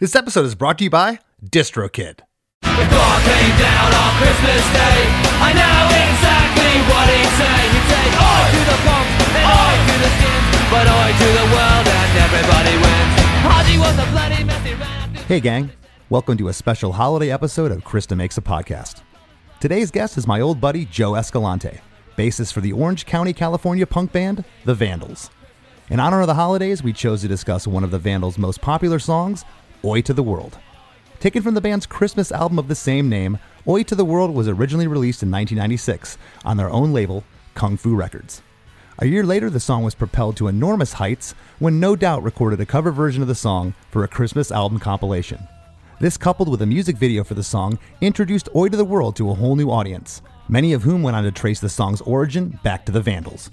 This episode is brought to you by DistroKid. The God came down on Christmas Day. I know exactly what he'd say. He'd say, "I to the punks and I to the skins, but I to the world and everybody wins." Haji was a bloody mess. He ran through Hey, gang. Welcome to a special holiday episode of Chris Demakes a Podcast. Today's guest is my old buddy, Joe Escalante, bassist for the Orange County, California punk band, The Vandals. In honor of the holidays, we chose to discuss one of the Vandals' most popular songs, Oi to the World. Taken from the band's Christmas album of the same name, Oi to the World was originally released in 1996 on their own label, Kung Fu Records. A year later, the song was propelled to enormous heights when No Doubt recorded a cover version of the song for a Christmas album compilation. This, coupled with a music video for the song, introduced Oi to the World to a whole new audience, many of whom went on to trace the song's origin back to the Vandals.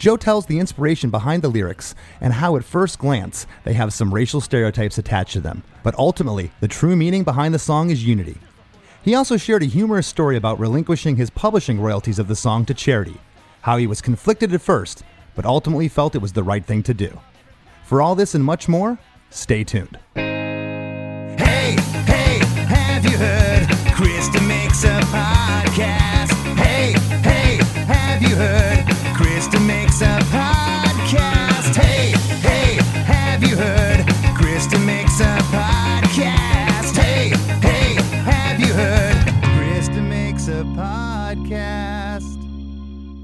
Joe tells the inspiration behind the lyrics and how, at first glance, they have some racial stereotypes attached to them, but ultimately, the true meaning behind the song is unity. He also shared a humorous story about relinquishing his publishing royalties of the song to charity, how he was conflicted at first, but ultimately felt it was the right thing to do. For all this and much more, stay tuned. Hey, hey, have you heard? Chris Demakes a podcast. Hey, hey, have you heard?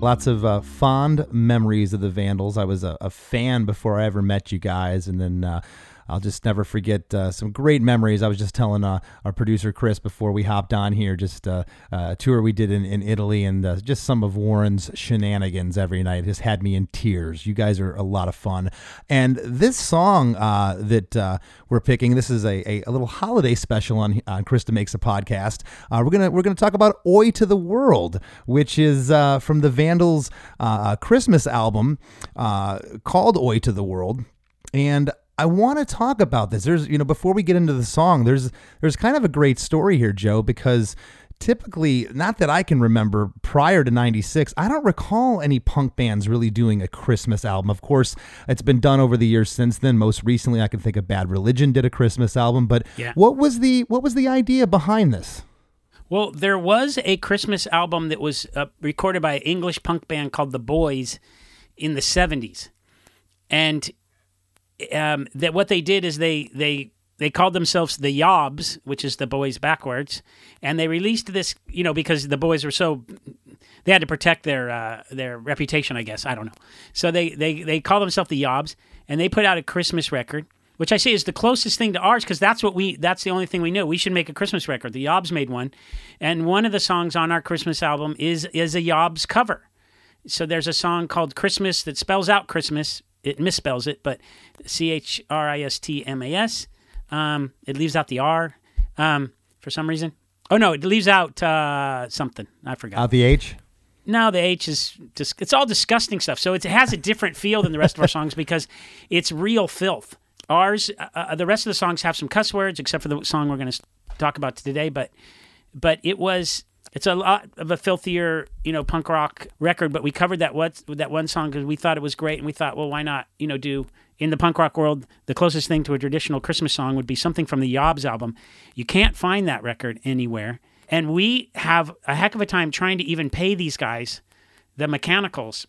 Lots of uh, fond memories of the Vandals. I was a, a fan before I ever met you guys, and then uh, I'll just never forget uh, some great memories. I was just telling uh, our producer Chris before we hopped on here, just uh, a tour we did in, in Italy, and uh, just some of Warren's shenanigans every night has had me in tears. You guys are a lot of fun, and this song uh, that uh, we're picking, this is a, a, a little holiday special on on Chris Demakes a podcast. Uh, we're gonna we're gonna talk about "Oi to the World," which is uh, from the Vandals' uh, Christmas album uh, called "Oi to the World," and I want to talk about this. There's, you know, before we get into the song, there's there's kind of a great story here, Joe, because typically, not that I can remember prior to 96, I don't recall any punk bands really doing a Christmas album. Of course, it's been done over the years since then. Most recently, I can think of Bad Religion did a Christmas album, but Yeah. what was the what was the idea behind this? Well, there was a Christmas album that was uh, recorded by an English punk band called The Boys in the 70s. And um, that what they did is they they they called themselves the Yobs, which is the Boys backwards, and they released this, you know, because the Boys were so they had to protect their uh, their reputation, I guess. I don't know. So they they they call themselves the Yobs, and they put out a Christmas record, which I say is the closest thing to ours because that's what we that's the only thing we knew. We should make a Christmas record. The Yobs made one, and one of the songs on our Christmas album is is a Yobs cover. So there's a song called Christmas that spells out Christmas. It misspells it, but C H R I S T M A S. Um, it leaves out the R um, for some reason. Oh no, it leaves out uh, something. I forgot. Uh, the H. No, the H is dis- it's all disgusting stuff. So it has a different feel than the rest of our songs because it's real filth. Ours, uh, uh, the rest of the songs have some cuss words, except for the song we're going to talk about today. But but it was it's a lot of a filthier you know punk rock record. But we covered that what that one song because we thought it was great, and we thought, well, why not you know do in the punk rock world the closest thing to a traditional Christmas song would be something from the Yobs album. You can't find that record anywhere. And we have a heck of a time trying to even pay these guys, the mechanicals.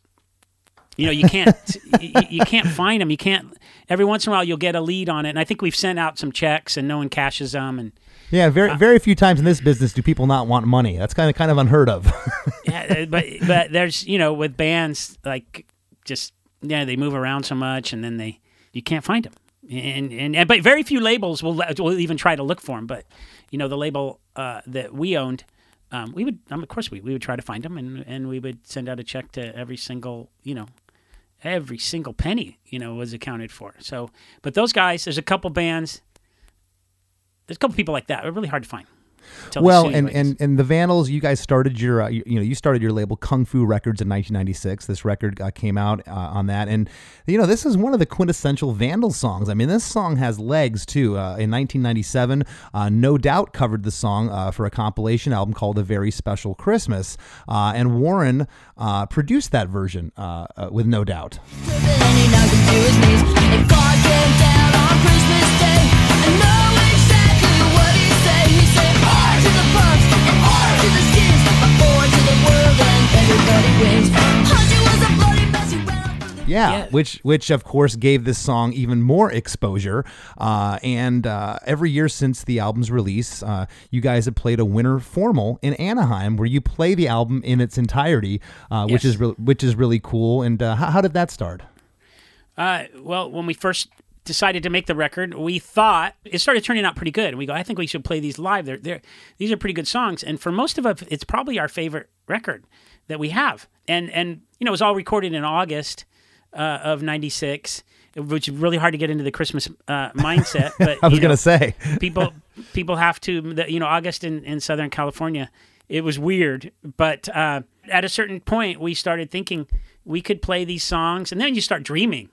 You know, you can't you, you can't find them. You can't. Every once in a while, you'll get a lead on it, and I think we've sent out some checks, and no one cashes them. And Yeah, very Uh, very few times in this business do people not want money. That's kind of kind of unheard of. yeah, but but there's you know with bands like just yeah they move around so much, and then they you can't find them. And, and and but very few labels will will even try to look for them. But you know the label uh, that we owned. Um, we would, um, of course, we, we would try to find them, and, and we would send out a check to every single, you know, every single penny, you know, was accounted for. So, but those guys, there's a couple bands, there's a couple people like that. They're really hard to find. Well, and, and and the Vandals, you guys started your uh, you, you know you started your label Kung Fu Records in 1996. This record uh, came out uh, on that, and you know this is one of the quintessential Vandal songs. I mean, this song has legs too. Uh, in 1997, uh, No Doubt covered the song uh, for a compilation album called A Very Special Christmas, uh, and Warren uh, produced that version uh, uh, with No Doubt. Yeah, which which of course gave this song even more exposure. Uh, and uh, every year since the album's release, uh, you guys have played a winter formal in Anaheim, where you play the album in its entirety, uh, which is re- which is really cool. And uh, how, how did that start? Uh, well, when we first decided to make the record, we thought it started turning out pretty good. And we go, I think we should play these live. They're, they're, these are pretty good songs. And for most of us, it's probably our favorite record that we have. And, and you know, it was all recorded in August uh, of 96, which is really hard to get into the Christmas uh, mindset. But I was gonna say, people people have to the- you know august in, in southern california it was weird but uh, at a certain point we started thinking we could play these songs and then you start dreaming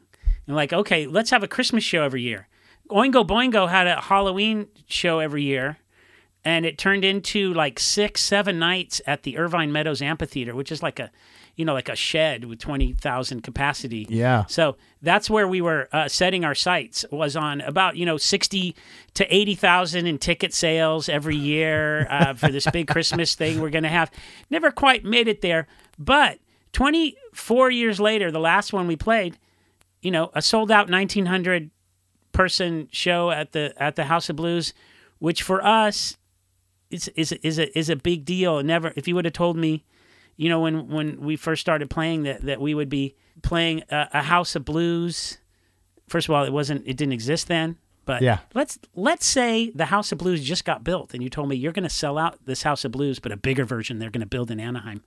and like okay let's have a christmas show every year oingo boingo had a halloween show every year and it turned into like six seven nights at the irvine meadows amphitheater which is like a you know like a shed with 20000 capacity Yeah. so that's where we were uh, setting our sights was on about you know sixty to eighty thousand in ticket sales every year uh, for this big Christmas thing we're gonna have. Never quite made it there, but twenty four years later, the last one we played, you know, a sold out nineteen hundred person show at the at the House of Blues, which for us is is is a is a big deal. Never if you would have told me you know when when we first started playing that that we would be playing a, a house of blues first of all it wasn't it didn't exist then but Yeah. let's let's say the house of blues just got built and you told me you're going to sell out this house of blues but a bigger version they're going to build in anaheim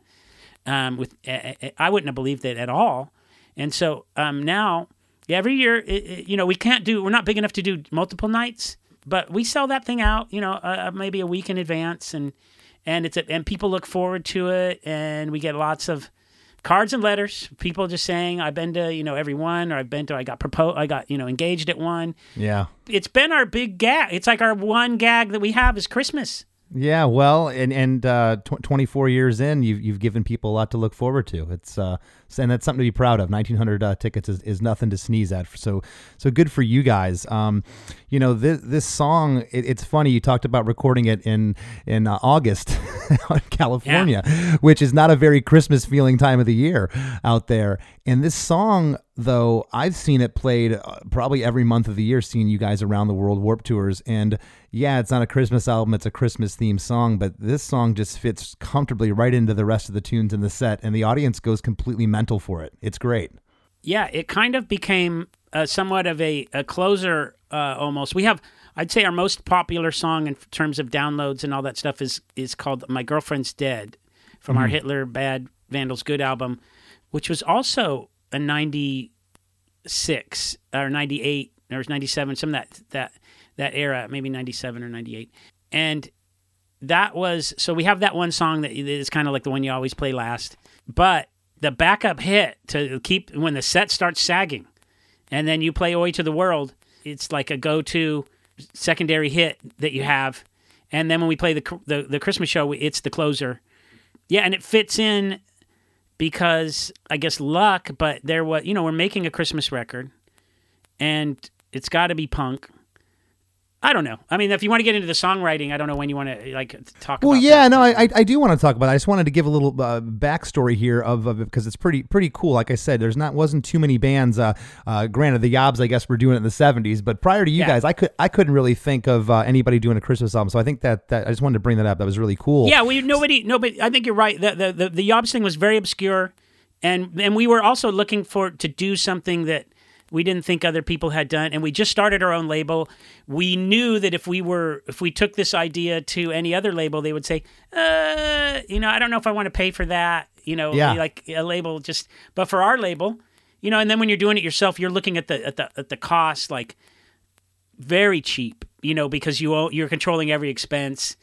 um, with I I wouldn't have believed it at all and so um, now every year it, it- you know we can't do we're not big enough to do multiple nights but we sell that thing out you know uh, maybe a week in advance and and it's a, and people look forward to it and we get lots of cards and letters people just saying i've been to you know every one or i've been to i got proposed i got you know engaged at one. Yeah. it's been our big gag. It's like our one gag that we have is christmas Yeah, well, and and uh, tw- 24 years in, you've you've given people a lot to look forward to. It's uh, and that's something to be proud of. 1,900 uh, tickets is, is nothing to sneeze at. So so good for you guys. Um, you know this this song. It, it's funny you talked about recording it in in uh, August, in California, which is not a very Christmas feeling time of the year out there. And this song, though, I've seen it played uh, probably every month of the year. Seeing you guys around the world warp tours and yeah, it's not a Christmas album, it's a Christmas themed song, but this song just fits comfortably right into the rest of the tunes in the set, and the audience goes completely mental for it. It's great. yeah it kind of became uh, somewhat of a, a closer uh, almost we have i'd say our most popular song in terms of downloads and all that stuff is is called my girlfriend's dead from our hitler bad vandals good album which was also a 96 or 98 or 97 some of that that that era maybe 97 or 98 and that was so we have that one song that is kind of like the one you always play last. But the backup hit to keep when the set starts sagging and then you play oi to the world it's like a go-to secondary hit that you have. And then when we play the the, the christmas show it's the closer. Yeah and it fits in because i guess luck but there was you know we're making a christmas record and it's got to be punk I don't know. I mean, if you want to get into the songwriting, I don't know when you want to like talk. Well, yeah, that. no, I, I- do want to talk about. it. I just wanted to give a little uh, backstory here of, of because it's pretty pretty cool. Like I said, there's not wasn't too many bands. Uh, uh, granted, the Yobs, I guess, were doing it in the '70s, but prior to you Yeah. guys, I could I couldn't really think of uh, anybody doing a Christmas album. So I think that that I just wanted to bring that up. That was really cool. Yeah, we nobody nobody. I think you're right. The the the, the Yobs thing was very obscure, and and we were also looking for to do something that we didn't think other people had done, and we just started our own label. We knew that if we were if we took this idea to any other label, they would say, uh, you know, I don't know if I want to pay for that. You know, Yeah. like a label just. But for our label, you know, and then when you're doing it yourself, you're looking at the at the at the cost like very cheap, you know, because you own, you're controlling every expense.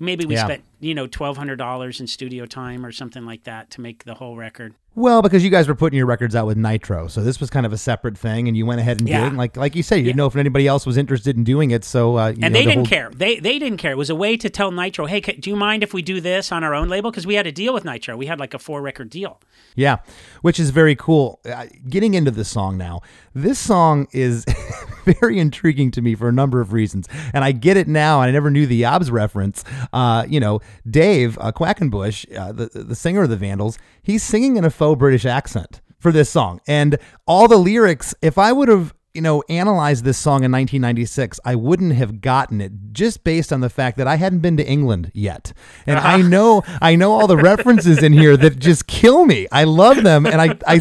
Maybe we Yeah. spent, you know, twelve hundred dollars in studio time or something like that to make the whole record. Well, because you guys were putting your records out with Nitro, so this was kind of a separate thing, and you went ahead and Yeah. did. And like like you say, you didn't know if anybody else was interested in doing it. So uh, you And know, they the didn't whole- care. They they didn't care. It was a way to tell Nitro, hey, do you mind if we do this on our own label? Because we had a deal with Nitro. We had like a four record deal. Yeah, which is very cool. Uh, getting into this song now, this song is very intriguing to me for a number of reasons, and I get it now. I never knew the Yobs reference. Uh, you know, Dave uh, Quackenbush, uh, the the singer of the Vandals, he's singing in a faux British accent for this song. And all the lyrics, if I would have you know, analyzed this song in 1996, I wouldn't have gotten it just based on the fact that I hadn't been to England yet. And I know, I know all the references in here that just kill me. I love them. And I, I,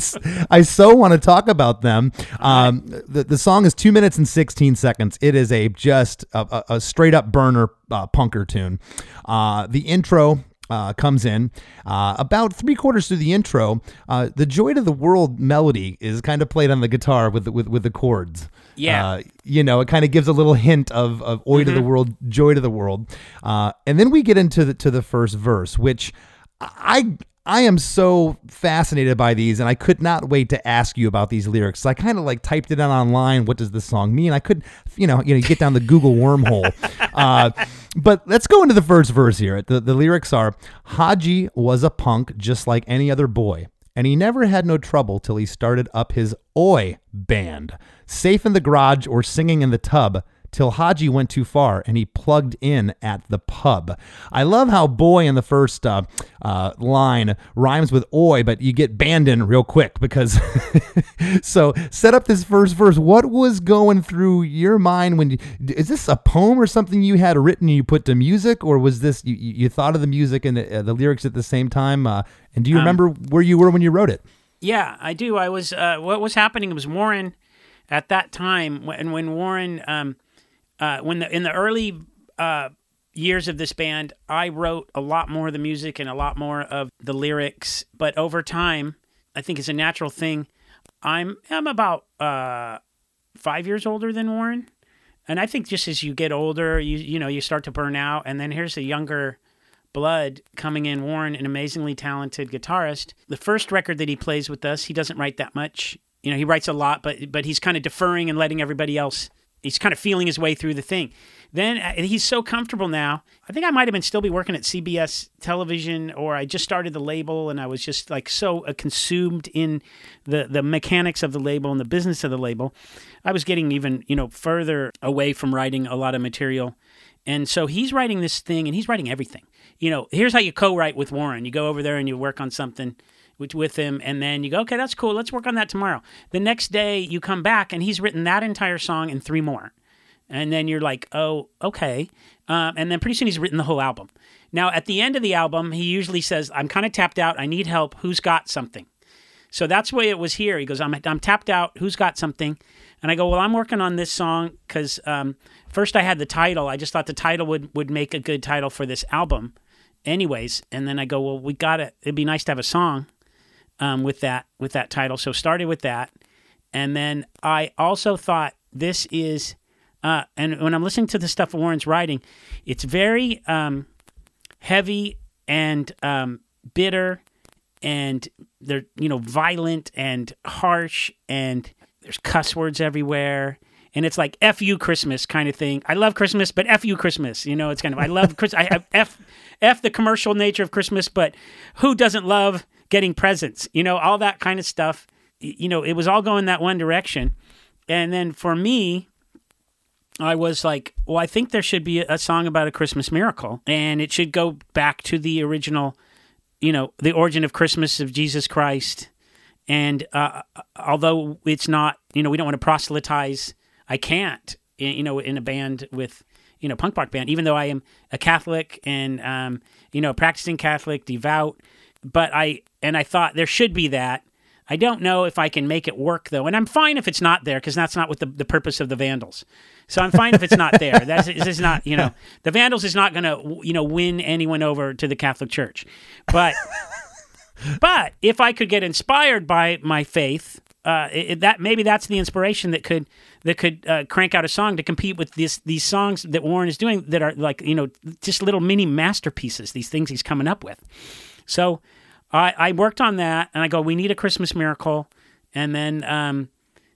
I so want to talk about them. Um, the, the song is two minutes and 16 seconds. It is a just a, a, a straight up burner uh, punker tune. Uh, the intro uh, comes in. Uh, about three quarters through the intro, uh, the "Joy to the World" melody is kind of played on the guitar with the, with with the chords. Yeah. Uh, you know, it kind of gives a little hint of of "Oi to the world, joy to the world," uh, and then we get into the to the first verse, which I I am so fascinated by these, and I could not wait to ask you about these lyrics. So I kind of like typed it in online. What does this song mean? I could, you know, you know, get down the Google wormhole. Uh, but let's go into the first verse here. The, the lyrics are Haji was a punk just like any other boy, and he never had no trouble till he started up his Oi band. Safe in the garage or singing in the tub till Haji went too far and he plugged in at the pub. I love how boy in the first uh, uh, line rhymes with oi, but you get banned in real quick because. so set up this first verse. What was going through your mind when you, is this a poem or something you had written and you put to music, or was this you, you thought of the music and the, uh, the lyrics at the same time? Uh, and do you remember where you were when you wrote it? Yeah, I do. I was. Uh, what was happening was Warren, at that time, and when Warren, um, uh, when the in the early uh, years of this band, I wrote a lot more of the music and a lot more of the lyrics. But over time, I think it's a natural thing. I'm I'm about uh, five years older than Warren, and I think just as you get older, you you know you start to burn out, and then here's a younger blood coming in. Warren, an amazingly talented guitarist. The first record that he plays with us, he doesn't write that much. You know, he writes a lot, but but he's kind of deferring and letting everybody else. He's kind of feeling his way through the thing. Then uh, he's so comfortable now. I think I might have been still be working at CBS television, or I just started the label, and I was just like so uh, consumed in the the mechanics of the label and the business of the label. I was getting even you know further away from writing a lot of material, and so he's writing this thing, and he's writing everything. You know, here's how you co-write with Warren. You go over there and you work on something with, with him, and then you go, okay, that's cool. Let's work on that tomorrow. The next day you come back, and he's written that entire song and three more and then you're like, oh, okay. Um, and then pretty soon he's written the whole album. Now, at the end of the album, he usually says, I'm kind of tapped out. I need help. Who's got something? So that's the way it was here. He goes, I'm, I'm tapped out. Who's got something? And I go, well, I'm working on this song because um, first I had the title. I just thought the title would, would make a good title for this album, anyways. And then I go, well, we got to. It'd be nice to have a song um, with that with that title. So started with that, and then I also thought this is uh, and when I'm listening to the stuff of Warren's writing, it's very um, heavy and um, bitter, and they're you know violent and harsh, and there's cuss words everywhere. And it's like "f you Christmas" kind of thing. I love Christmas, but "f you Christmas." You know, it's kind of I love Chris. I have f f the commercial nature of Christmas, but who doesn't love getting presents? You know, all that kind of stuff. You know, it was all going that one direction. And then for me, I was like, well, I think there should be a song about a Christmas miracle, and it should go back to the original, you know, the origin of Christmas of Jesus Christ. And uh, although it's not, you know, we don't want to proselytize, I can't, you know, in a band with, you know, punk rock band, even though I am a Catholic and, um, you know, practicing Catholic, devout. But I, and I thought there should be that. I don't know if I can make it work though, and I'm fine if it's not there because that's not what the, the purpose of the Vandals. So I'm fine if it's not there. That's this is not you know the Vandals is not going to you know win anyone over to the Catholic Church, but but if I could get inspired by my faith, uh, it, that maybe that's the inspiration that could that could uh, crank out a song to compete with this these songs that Warren is doing that are like you know just little mini masterpieces. These things he's coming up with. So I, I worked on that, and I go, we need a Christmas miracle, and then um,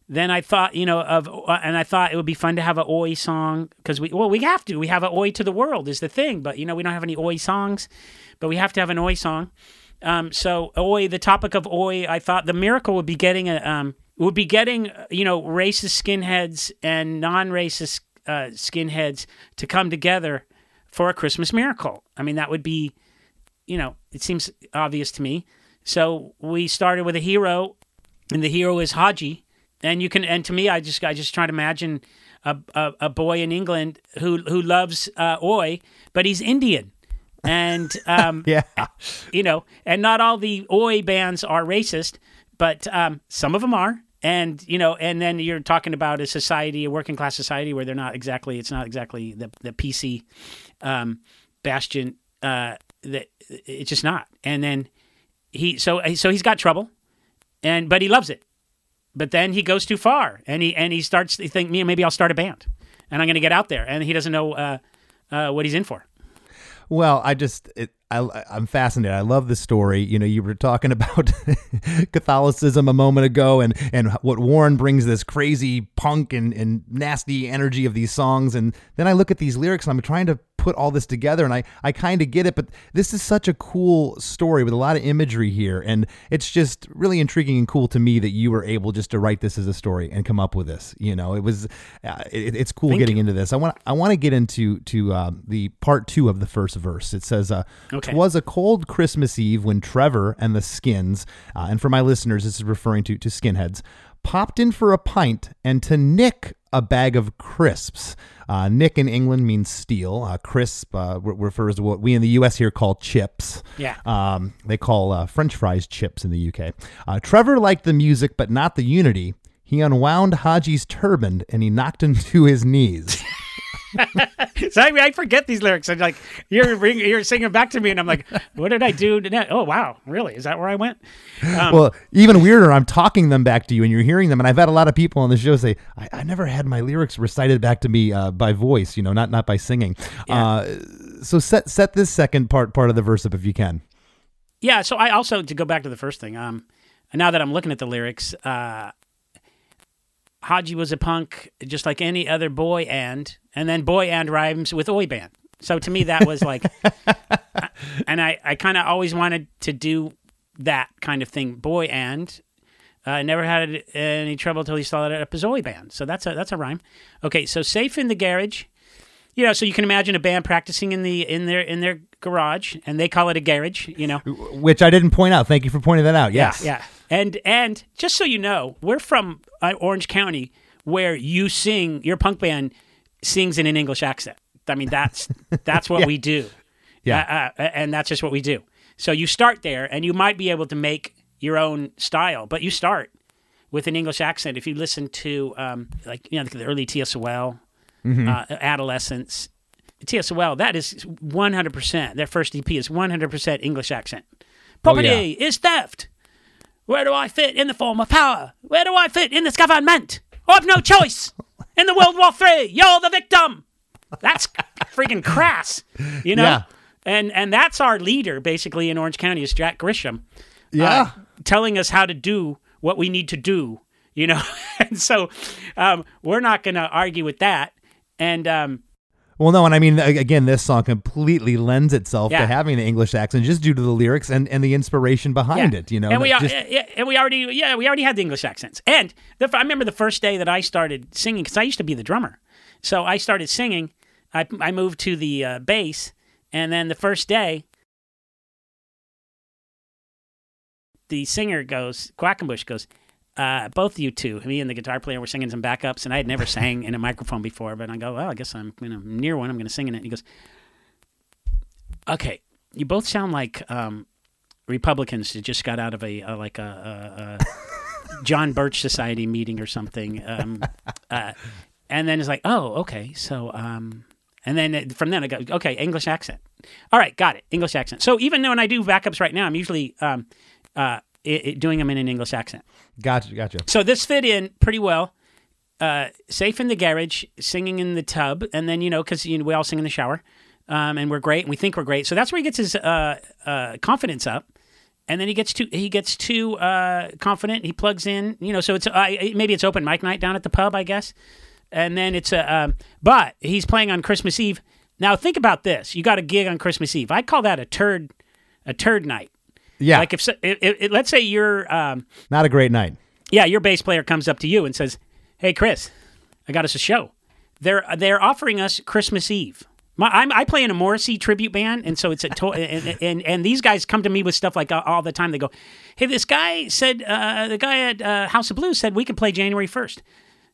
then I thought, you know, of uh, and I thought it would be fun to have an oi song because we well we have to we have a oi to the world is the thing, but you know we don't have any oi songs, but we have to have an oi song. Um, so oi, the topic of oi, I thought the miracle would be getting a um, would be getting you know racist skinheads and non-racist uh, skinheads to come together for a Christmas miracle. I mean that would be you know, it seems obvious to me. So we started with a hero and the hero is Haji. And you can, and to me, I just, I just try to imagine a, a, a boy in England who who loves uh, Oi, but he's Indian, and um, Yeah. you know, and not all the Oi bands are racist, but um, some of them are. And you know, and then you're talking about a society, a working class society, where they're not exactly, it's not exactly the the PC um, bastion. Uh, that it's just not. And then he, so so he's got trouble, and but he loves it. But then he goes too far, and he and he starts to think, "Me, maybe I'll start a band, and I'm going to get out there." And he doesn't know uh, uh, what he's in for. Well, I just it, I I'm fascinated. I love the story. You know, you were talking about Catholicism a moment ago, and and what Warren brings this crazy punk and and nasty energy of these songs, and then I look at these lyrics, and I'm trying to put all this together, and I I kind of get it. But this is such a cool story with a lot of imagery here, and it's just really intriguing and cool to me that you were able just to write this as a story and come up with this. You know, it was uh, it, it's cool Thank getting you. into this. I want I want to get into to um, the part two of the first verse. It says, uh, Okay. "Twas a cold Christmas Eve when Trevor and the Skins, uh, and for my listeners, this is referring to to skinheads, popped in for a pint and to nick a bag of crisps. Uh, nick in England means steal. Uh, crisp uh, re- refers to what we in the U.S. here call chips. Yeah. Um, they call uh, French fries chips in the UK. Uh, Trevor liked the music, but not the unity. He unwound Haji's turban and he knocked him to his knees. So I, I forget these lyrics. And like you're bring, you're singing back to me, and I'm like, what did I do? Oh wow, really? Is that where I went? Um, well, even weirder, I'm talking them back to you and you're hearing them. And I've had a lot of people on the show say, I, I never had my lyrics recited back to me uh, by voice, you know, not not by singing. Uh, so set set this second part part of the verse up if you can. Yeah. So I also to go back to the first thing. Um, now that I'm looking at the lyrics, uh, Haji was a punk just like any other boy and and then boy and rhymes with oi band. So to me that was like, and I I kind of always wanted to do that kind of thing, boy and. Uh, I never had any trouble till he started up his oi band. So that's a that's a rhyme. Okay, so safe in the garage. You know, so you can imagine a band practicing in the in their in their garage, and they call it a garage. You know, Which I didn't point out. Thank you for pointing that out. Yes. yeah. And and just so you know, we're from uh, Orange County, where you sing your punk band sings in an English accent. I mean, that's that's what we do. Yeah. Uh, uh, and that's just what we do. So you start there, and you might be able to make your own style, but you start with an English accent. If you listen to um, like you know the early TSOL, uh, Adolescents, TSOL, that is 100%. Their first EP is 100% English accent. Property is theft. Where do I fit in the form of power? Where do I fit in this government? I've no choice. In the World War Three, you're the victim. That's freaking crass, you know. Yeah. And and that's our leader basically in Orange County is Jack Grisham, Yeah. uh, telling us how to do what we need to do, you know. and so um, we're not going to argue with that. And um, Well, no, and I mean, again, this song completely lends itself to having the English accent just due to the lyrics and, and the inspiration behind yeah. it. You know, and we al- just- yeah, and we already yeah we already had the English accents. And the, I remember the first day that I started singing because I used to be the drummer, so I started singing. I I moved to the uh, bass, and then the first day, the singer goes Quackenbush goes. Uh, both you two, me and the guitar player, were singing some backups, and I had never sang in a microphone before. But I go, well, I guess I'm you know, near one. I'm going to sing in it. He goes, okay, you both sound like um, Republicans that just got out of a, uh like a, a, a John Birch Society meeting or something. Um, uh, and then it's like, oh, okay. So, um, and then it- from then I go, okay, English accent. All right, got it. English accent. So even though when I do backups right now, I'm usually um, uh, i i doing them in an English accent. Gotcha, gotcha. So this fit in pretty well. Uh, safe in the garage, singing in the tub, and then you know because you know, we all sing in the shower, um, and we're great, and we think we're great. So that's where he gets his uh, uh, confidence up, and then he gets too he gets too uh, confident. He plugs in, you know. So it's uh, maybe it's open mic night down at the pub, I guess, and then it's a. Um, but he's playing on Christmas Eve. Now think about this: you got a gig on Christmas Eve. I call that a turd, a turd night. Yeah, Like if, so- if, if let's say you're. Um, not a great night. yeah, your bass player comes up to you and says, "Hey, Chris, I got us a show. They're they're offering us Christmas Eve. My, I'm, I play in a Morrissey tribute band, and so it's a to- and, and and these guys come to me with stuff like uh, all the time. They go, "Hey, this guy said uh, the guy at uh, House of Blues said we could play January 1st.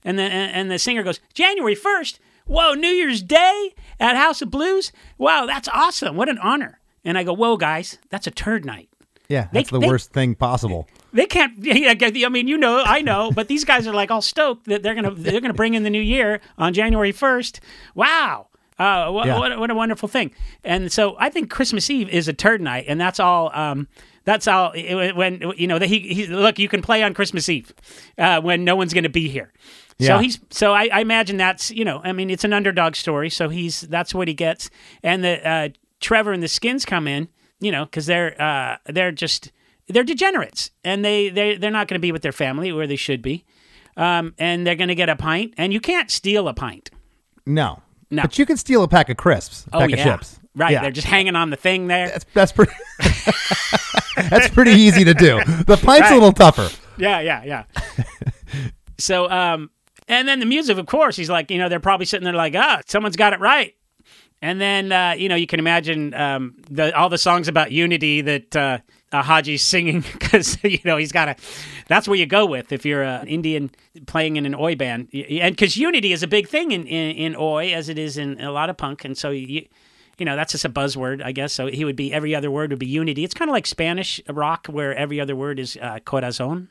and the and the singer goes, "January 1st? Whoa, New Year's Day at House of Blues? Wow, that's awesome! What an honor!" And I go, "Whoa, guys, that's a turd night." Yeah, They- that's the they- worst thing possible. They can't. yeah, I mean, you know, I know, but these guys are like all stoked that they're gonna they're gonna bring in the new year on January first. Wow. Uh, what, Yeah. what, what a wonderful thing! And so I think Christmas Eve is a turd night, and that's all. Um, that's all. it- When you know that he, he look, you can play on Christmas Eve uh, when no one's going to be here. Yeah. So he's so I, I imagine that's you know I mean it's an underdog story. So he's that's what he gets, and the uh, Trevor and the Skins come in, you know, because they're uh, they're just they're degenerates, and they they they're not going to be with their family where they should be, um, and they're going to get a pint, and you can't steal a pint. No. No. But you can steal a pack of crisps, a Oh pack yeah, of chips. right? Yeah. They're just hanging on the thing there. that's that's pretty That's pretty easy to do. The pint's Right. a little tougher. Yeah, yeah, yeah. so, um, and then the music, of course, he's like, you know, they're probably sitting there like, ah, someone's got it right. And then, uh, you know, you can imagine um, the all the songs about unity that uh, uh, Haji's singing because you know he's got a. That's where you go with if you're an Indian playing in an Oi band, and because unity is a big thing in, in in Oi as it is in a lot of punk, and so you. You know, that's just a buzzword, I guess. So he would be every other word would be unity. It's kind of like Spanish rock, where every other word is uh, corazon.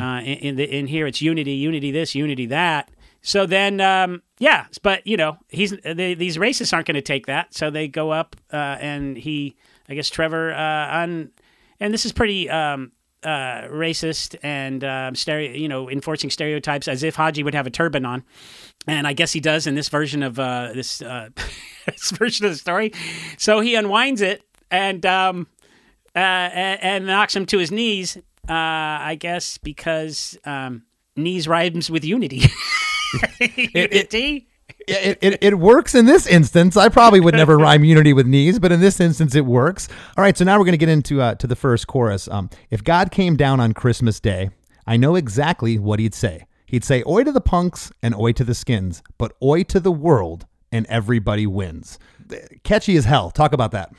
Uh, in, in, the, in here, it's unity, unity this, unity that. So then, um, yeah, but you know, he's they, these racists aren't going to take that, so they go up uh, and he, I guess Trevor, uh, on, and this is pretty um, uh, racist and um, stereo, you know, enforcing stereotypes as if Haji would have a turban on, and I guess he does in this version of uh, this uh, this version of the story. So he unwinds it and um, uh, and, and knocks him to his knees. Uh, I guess because um, knees rhymes with unity. unity. Yeah, It, it, it works in this instance. I probably would never rhyme unity with knees, but in this instance, it works. All right, so now we're going to get into uh, to the first chorus. Um, if God came down on Christmas Day, I know exactly what he'd say. He'd say, "Oi to the punks and oi to the skins, but oi to the world, and everybody wins." Catchy as hell. Talk about that.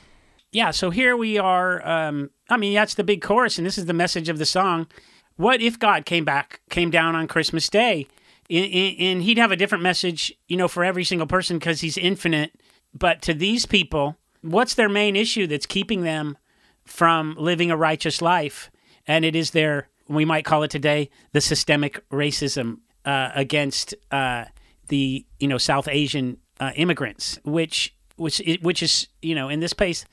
yeah, so here we are. Um, I mean, that's the big chorus, and this is the message of the song. What if God came back, came down on Christmas Day, and, he'd have a different message, you know, for every single person because he's infinite. But to these people, what's their main issue that's keeping them from living a righteous life? And it is their, we might call it today, the systemic racism uh, against uh, the, you know, South Asian uh, immigrants, which which which is, you know, in this place,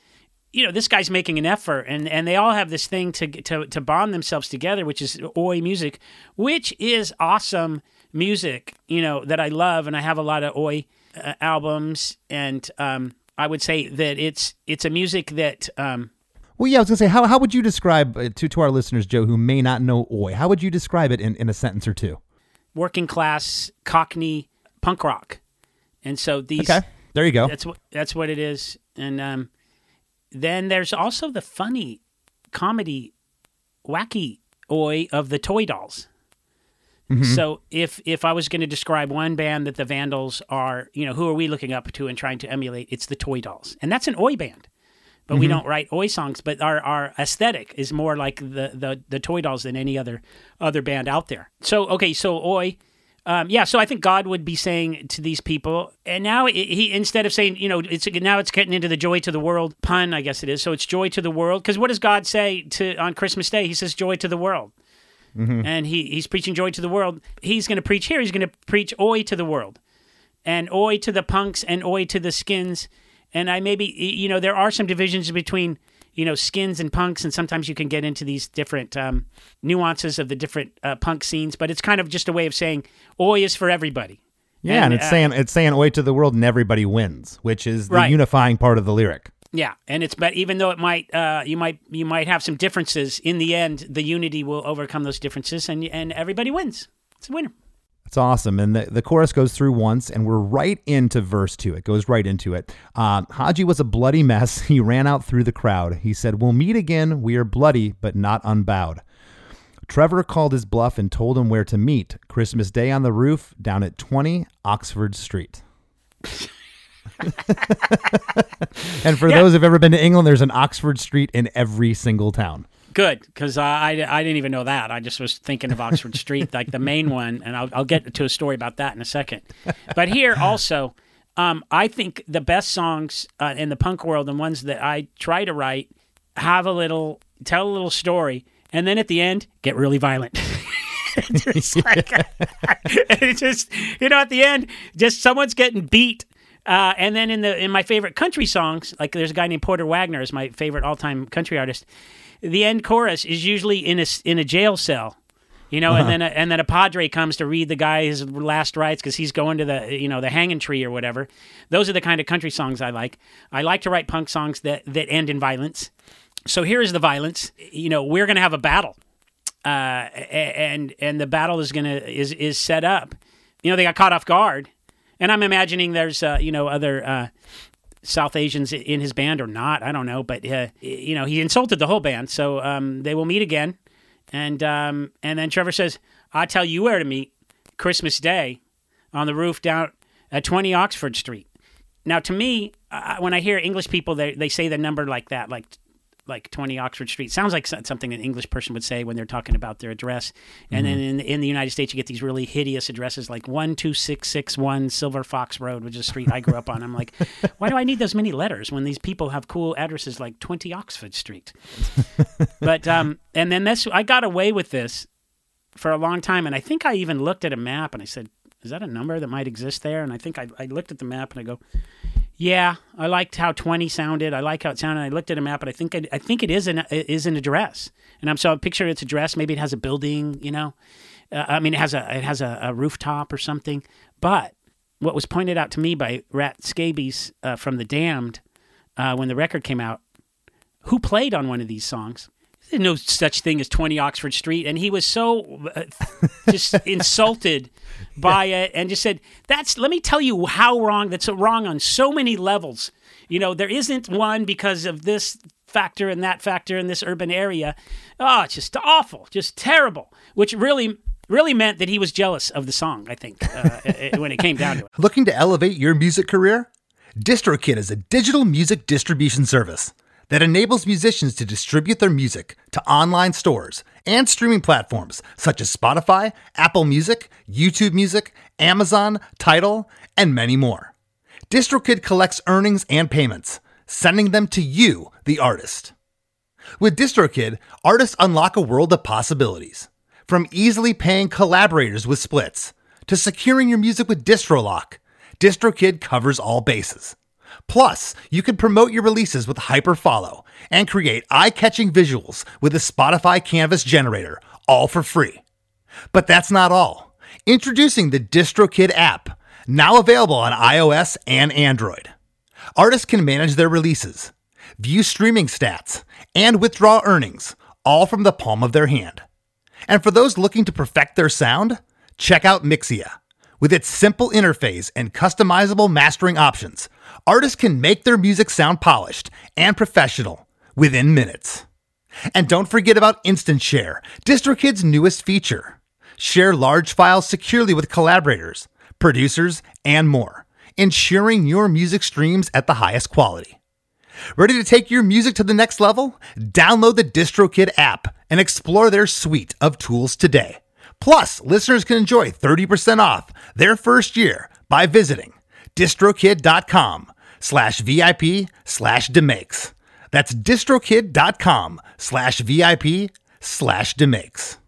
you know, this guy's making an effort, and and they all have this thing to to to bond themselves together, which is oi music, which is awesome music, you know, that I love, and I have a lot of oi uh, albums, and um, I would say that it's it's a music that um, Well, yeah, I was gonna say, how, how would you describe uh, to to our listeners, Joe, who may not know oi? How would you describe it in, in a sentence or two? working class Cockney punk rock, and so these Okay, there you go. that's what that's what it is, and um, then there's also the funny comedy wacky oi of the toy dolls. So if if I was going to describe one band that the Vandals are, you know, who are we looking up to and trying to emulate? It's the Toy Dolls, and that's an oi band. But we don't write oi songs. But our, our aesthetic is more like the, the the Toy Dolls than any other other band out there. So okay, so oi. Um, yeah, so I think God would be saying to these people, and now he, he instead of saying, you know, it's now it's getting into the joy to the world pun, I guess it is. So it's joy to the world, because what does God say to on Christmas Day? He says joy to the world, and he he's preaching joy to the world. He's going to preach here. He's going to preach oi to the world, and oi to the punks, and oi to the skins. And I maybe you know there are some divisions between you know skins and punks, and sometimes you can get into these different um, nuances of the different uh, punk scenes. But it's kind of just a way of saying oi is for everybody. Yeah, and, And, it's uh, saying it's saying oi to the world and everybody wins, which is the Right. unifying part of the lyric. Yeah, and it's but even though it might uh, you might you might have some differences in the end, the unity will overcome those differences, and and everybody wins. It's a winner. It's awesome. And the, the chorus goes through once, and we're right into verse two. It goes right into it. Um, Haji was a bloody mess. He ran out through the crowd. He said, We'll meet again. We are bloody, but not unbowed. Trevor called his bluff and told him where to meet Christmas Day on the roof down at 20 Oxford Street. and for Yeah. those who've ever been to England, there's an Oxford Street in every single town. Good, because I, I didn't even know that. I just was thinking of Oxford Street, like the main one, and I'll, I'll get to a story about that in a second. But here also, um, I think the best songs uh, in the punk world and ones that I try to write have a little, tell a little story, and then at the end get really violent. just like, it just you know at the end, just someone's getting beat. Uh, and then in the in my favorite country songs, like there's a guy named Porter Wagoner is my favorite all time country artist. The end chorus is usually in a in a jail cell, you know, and then a, and then a padre comes to read the guy his last rites because he's going to the you know the hanging tree or whatever. Those are the kind of country songs I like. I like to write punk songs that that end in violence. So here is the violence. You know, we're gonna have a battle uh, and and the battle is gonna is is set up. You know, they got caught off guard, and I'm imagining there's uh, you know other uh, South Asians in his band or not. I don't know, but uh, you know he insulted the whole band, so um, they will meet again, and um, and then Trevor says, "I tell you where to meet, Christmas Day, on the roof down at 20 Oxford Street." Now, to me, uh, when I hear English people, they they say the number like that, like like 20 Oxford Street. Sounds like something an English person would say when they're talking about their address. And then in, in the United States, you get these really hideous addresses like 12661 Silver Fox Road, which is a street I grew up on. I'm like, why do I need those many letters when these people have cool addresses like 20 Oxford Street? but, um, and then this, I got away with this for a long time. And I think I even looked at a map and I said, is that a number that might exist there? And I think I, I looked at the map and I go, yeah, I liked how 20 sounded. I like how it sounded. I looked at a map, and I think it, I think it is an it is an address. And I'm so I picture its address. Maybe it has a building, you know. Uh, I mean, it has a it has a, a rooftop or something. But what was pointed out to me by Rat Scabies uh, from the Damned uh, when the record came out, who played on one of these songs? No such thing as 20 Oxford Street, and he was so uh, just insulted by it, and just said, "That's let me tell you how wrong. That's wrong on so many levels. You know, there isn't one because of this factor and that factor in this urban area. Oh, it's just awful, just terrible. Which really." Really meant that he was jealous of the song. I think uh, when it came down to it. Looking to elevate your music career? DistroKid is a digital music distribution service that enables musicians to distribute their music to online stores and streaming platforms such as Spotify, Apple Music, YouTube Music, Amazon, Tidal, and many more. DistroKid collects earnings and payments, sending them to you, the artist. With DistroKid, artists unlock a world of possibilities. From easily paying collaborators with splits to securing your music with DistroLock, DistroKid covers all bases. Plus, you can promote your releases with Hyperfollow and create eye-catching visuals with the Spotify Canvas generator, all for free. But that's not all. Introducing the DistroKid app, now available on iOS and Android. Artists can manage their releases, view streaming stats, and withdraw earnings, all from the palm of their hand. And for those looking to perfect their sound, check out Mixea. With its simple interface and customizable mastering options, artists can make their music sound polished and professional within minutes. And don't forget about Instant Share, DistroKid's newest feature. Share large files securely with collaborators, producers, and more, ensuring your music streams at the highest quality. Ready to take your music to the next level? Download the DistroKid app and explore their suite of tools today. Plus, listeners can enjoy 30% off their first year by visiting distrokid.com slash VIP slash demakes. That's distrokid.com slash VIP slash demakes.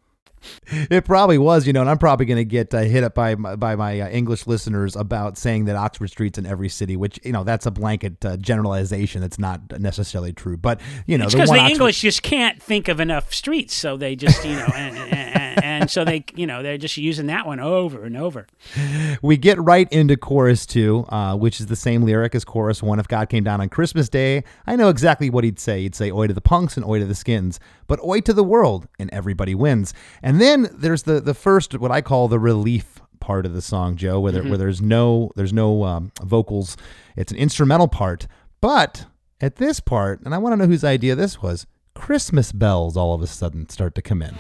It probably was, you know, and I'm probably going to get uh, hit up by my, by my uh, English listeners about saying that Oxford Street's in every city, which you know that's a blanket uh, generalization. That's not necessarily true, but you know, the because one the Oxford- English just can't think of enough streets, so they just you know, and, and, and so they you know they're just using that one over and over. we get right into chorus two, uh, which is the same lyric as chorus one. If God came down on Christmas Day, I know exactly what he'd say. He'd say, "Oi to the punks and oi to the skins," but "Oi to the world," and everybody wins. And then then there's the the first what I call the relief part of the song, Joe, where, there, mm-hmm. where there's no there's no um, vocals. It's an instrumental part, but at this part, and I want to know whose idea this was. Christmas bells all of a sudden start to come in.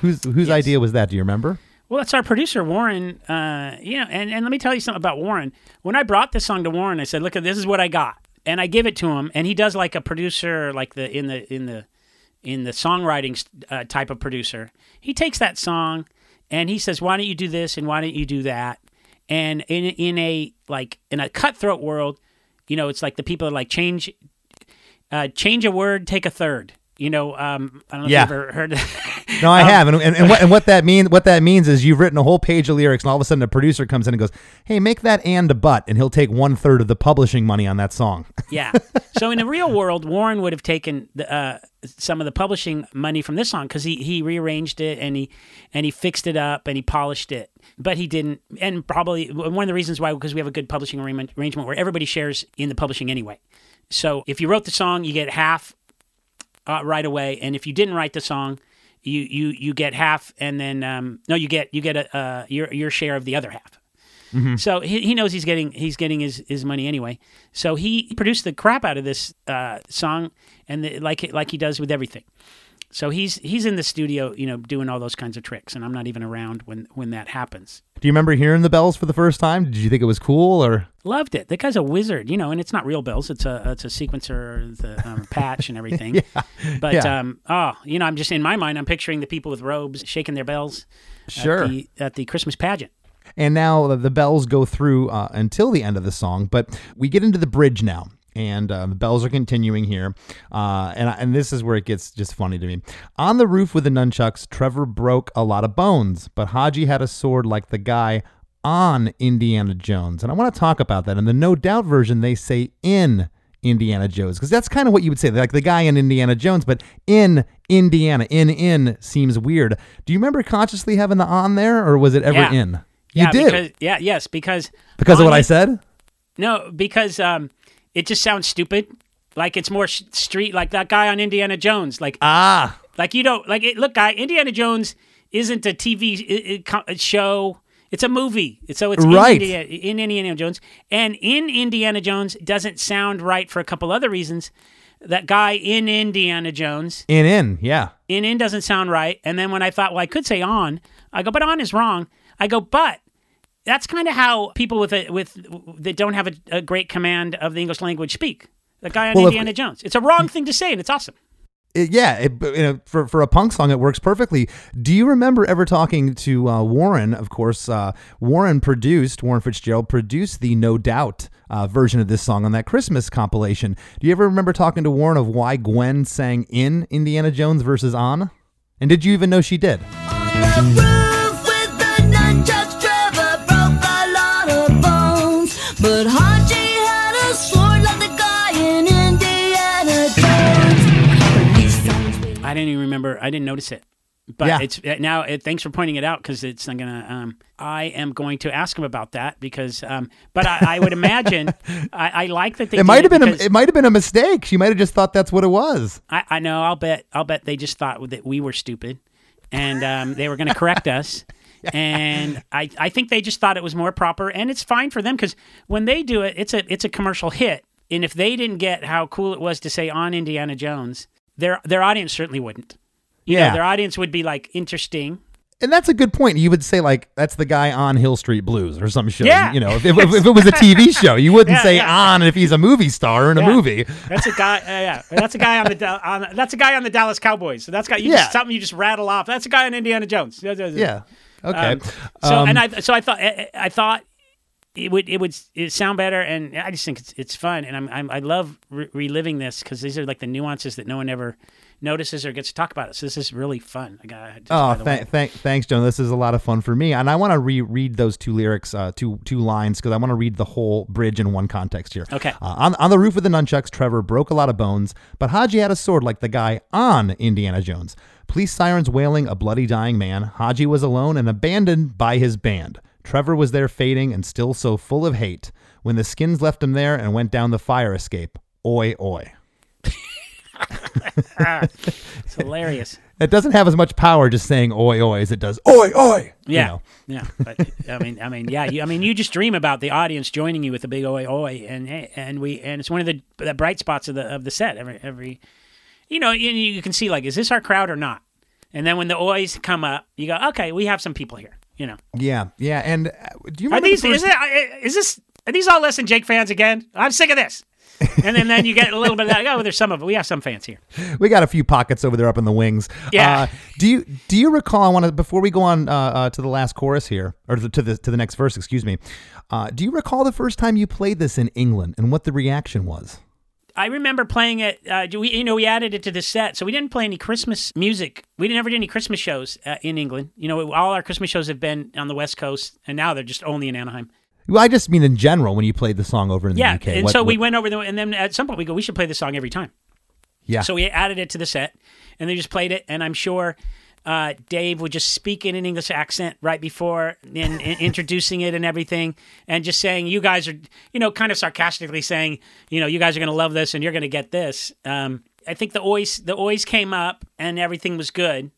Whose whose yes. idea was that? Do you remember? Well, that's our producer Warren. Uh, you know, and, and let me tell you something about Warren. When I brought this song to Warren, I said, "Look, this is what I got," and I give it to him, and he does like a producer, like the in the in the in the songwriting uh, type of producer. He takes that song and he says, "Why don't you do this and why don't you do that?" And in in a like in a cutthroat world, you know, it's like the people are like change uh, change a word, take a third. You know, um, I don't know Yeah. if you've ever heard. No, I Um, have, and, and, and what and what that means what that means is you've written a whole page of lyrics, and all of a sudden a producer comes in and goes, "Hey, make that and a butt," and he'll take one third of the publishing money on that song. Yeah. So in the real world, Warren would have taken the, uh, some of the publishing money from this song because he, he rearranged it and he and he fixed it up and he polished it, but he didn't. And probably one of the reasons why because we have a good publishing arrangement, arrangement where everybody shares in the publishing anyway. So if you wrote the song, you get half uh, right away, and if you didn't write the song, you you you get half, and then um, no, you get you get a uh, your your share of the other half. So he, he knows he's getting he's getting his, his money anyway. So he produced the crap out of this uh, song, and the, like like he does with everything. So he's he's in the studio, you know, doing all those kinds of tricks, and I'm not even around when when that happens. Do you remember hearing the bells for the first time? Did you think it was cool or? Loved it. The guy's a wizard, you know, and it's not real bells. It's a it's a sequencer, the um, patch, and everything. Yeah, But yeah. um, oh, you know, I'm just in my mind, I'm picturing the people with robes shaking their bells Sure. at the at the Christmas pageant. And now the- the bells go through uh, until the end of the song, but we get into the bridge now. And uh, the bells are continuing here, uh, and and this is where it gets just funny to me. On the roof with the nunchucks, Trevor broke a lot of bones, but Haji had a sword like the guy on Indiana Jones, and I want to talk about that. In the No Doubt version, they say in Indiana Jones because that's kind of what you would say, like the guy in Indiana Jones, but in Indiana, in in seems weird. Do you remember consciously having the on there, or was it ever Yeah. in? You yeah, did Because, yeah, yes, because because of what I said. No, because um, it just sounds stupid. Like it's more sh- street, like that guy on Indiana Jones. Like, Ah, like you don't like it. Look, guy, Indiana Jones isn't a TV i- i- co- show. It's a movie. So it's Right. in, Indiana, in Indiana Jones, and in Indiana Jones doesn't sound right for a couple other reasons. That guy in Indiana Jones in in yeah. in in doesn't sound right. And then when I thought, well, I could say on, I go, but on is wrong. I go, but that's kind of how people with a, with that don't have a, a great command of the English language speak. The guy on Well, if- Indiana Jones. It's a wrong thing to say, and it's awesome. It- yeah, it, you know, for for a punk song, it works perfectly. Do you remember ever talking to uh, Warren? Of course, uh, Warren produced Warren Fitzgerald produced the No Doubt uh, version of this song on that Christmas compilation. Do you ever remember talking to Warren of why Gwen sang in Indiana Jones versus on? And did you even know she did? Didn't even remember. I didn't notice it. But Yeah. it's uh, now. It, thanks for pointing it out because it's. I'm gonna. Um, I am going to ask him about that because. Um, but I, I would imagine. I, I like that they. It might have been a, it might have been a mistake. She might have just thought that's what it was. I, I know. I'll bet. I'll bet they just thought that we were stupid, and um, they were going to correct us. And I, I think they just thought it was more proper, and it's fine for them because when they do it, it's a it's a commercial hit. And if they didn't get how cool it was to say on Indiana Jones, their their audience certainly wouldn't. You Yeah. know, their audience would be like interesting. And that's a good point. You would say like that's the guy on Hill Street Blues or some show. Yeah. You know, if, if, if it was a TV show, you wouldn't Yeah, say yeah. on if he's a movie star in a movie. That's a guy. Uh, yeah, that's a guy on the on, that's a guy on the Dallas Cowboys. So that's got you Yeah. just something you just rattle off. That's a guy on Indiana Jones. Yeah. Okay. Um, so Um, and I so I thought I, I thought it would it would it sound better, and I just think it's it's fun, and I'm, I'm I love re- reliving this because these are like the nuances that no one ever notices or gets to talk about it. So this is really fun. I got Oh, the th- th- thanks, Joan. This is a lot of fun for me, and I want to reread those two lyrics, uh, two two lines, because I want to read the whole bridge in one context here. Okay. Uh, on on the roof of the nunchucks, Trevor broke a lot of bones, but Haji had a sword like the guy on Indiana Jones. Police sirens wailing a bloody dying man. Haji was alone and abandoned by his band. Trevor was there fading and still so full of hate. When the skins left him there and went down the fire escape. Oi, oi. It's hilarious. It doesn't have as much power just saying oi, oi as it does oi, oi. you Yeah, know. yeah. But I mean, I mean, yeah. You, I mean, you just dream about the audience joining you with a big oi oi, and and we and it's one of the the bright spots of the of the set. Every every, you know, you, you can see like, is this our crowd or not? And then when the Oys come up, you go, okay, we have some people here. You know, Yeah, yeah. And uh, do you are these? the first- Is, it, is this? Are these all Less Than Jake fans again? I'm sick of this. and then, then you get a little bit of that. Oh, there's some of it. We have some fans here. we got a few pockets over there up in the wings. Yeah. Uh, do you do you recall? I want to before we go on uh, uh, to the last chorus here, or to the to the, to the next verse. Excuse me. Uh, do you recall the first time you played this in England and what the reaction was? I remember playing it. Uh, do we, you know, we added it to the set, so we didn't play any Christmas music. We never did any Christmas shows uh, in England. You know, all our Christmas shows have been on the West Coast, and now they're just only in Anaheim. Well, I just mean in general when you played the song over in the Yeah, UK. and What- so we what- went over there, and then at some point we go, we should play the song every time. Yeah. So we added it to the set, and they just played it. And I'm sure uh, Dave would just speak in an English accent right before in, in introducing it and everything, and just saying, "You guys are," you know, kind of sarcastically saying, "You know, you guys are going to love this, and you're going to get this." Um, I think the Oys the Oys came up, and everything was good,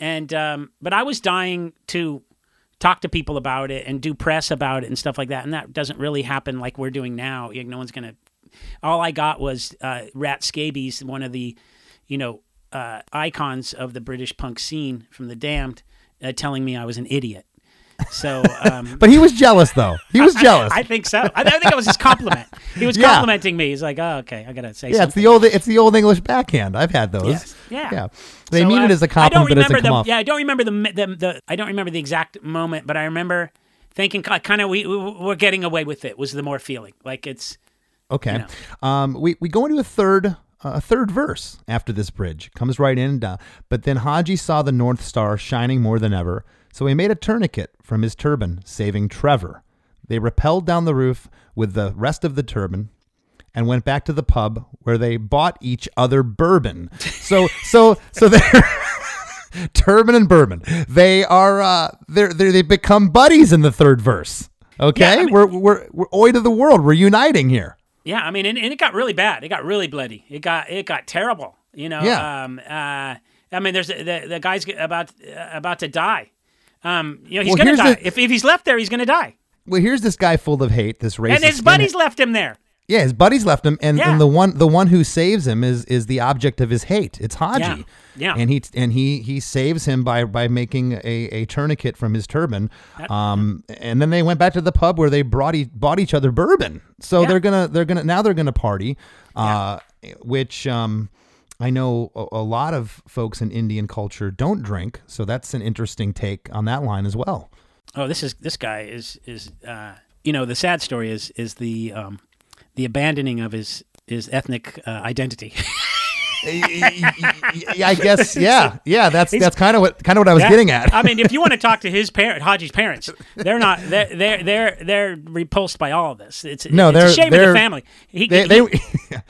and um, but I was dying to talk to people about it and do press about it and stuff like that, and that doesn't really happen like we're doing now. You know, no one's going to all I got was uh, Rat Scabies, one of the, you know, uh, icons of the British punk scene from The Damned, uh, telling me I was an idiot. So, um, But he was jealous, though. He was jealous. I think so. I, I think it was his compliment. He was Yeah. complimenting me. He's like, "Oh, okay, I gotta say yeah, it's the old it's the old English backhand. I've had those. Yes. Yeah. Yeah. They So, mean uh, it as a I compliment, but it doesn't come the, off. Yeah, I don't remember the, the the I don't remember the exact moment, but I remember thinking kind of we, we we're getting away with it. Was the more feeling like it's Okay. Um, we, we go into a third a third verse after this bridge comes right in. Uh, but then Haji saw the North Star shining more than ever, so he made a tourniquet from his turban, saving Trevor. They rappelled down the roof with the rest of the turban and went back to the pub where they bought each other bourbon. So so so they're turban and bourbon. They are uh they're, they're they become buddies in the third verse. Okay, Yeah, I mean- we're we're we're oi to the world. We're uniting here. Yeah, I mean, and, and it got really bad. It got really bloody. It got it got terrible. You know. Yeah. Um. Uh. I mean, there's the the guy's about uh, about to die. Um. You know, he's Well, gonna die. the- if if he's left there, he's gonna die. Well, here's this guy full of hate. This racist. And his buddies left him there. Yeah, his buddies left him, and, Yeah. and the one the one who saves him is is the object of his hate. It's Haji. Yeah. Yeah. And he and he he saves him by by making a, a tourniquet from his turban. Um, and then they went back to the pub where they brought e- bought each other bourbon. So Yeah. they're gonna they're gonna now they're gonna party, uh, which um. I know a, a lot of folks in Indian culture don't drink, so that's an interesting take on that line as well. Oh, this is this guy is is uh, you know the sad story is is the um, the abandoning of his his ethnic uh, identity. I guess, yeah, yeah. That's that's kind of what kind of what I was Yeah. getting at. I mean, if you want to talk to his parent, Haji's parents, they're not they're they're they're, they're repulsed by all of this. It's No, it's they're- a shame of the family. He, they, he- they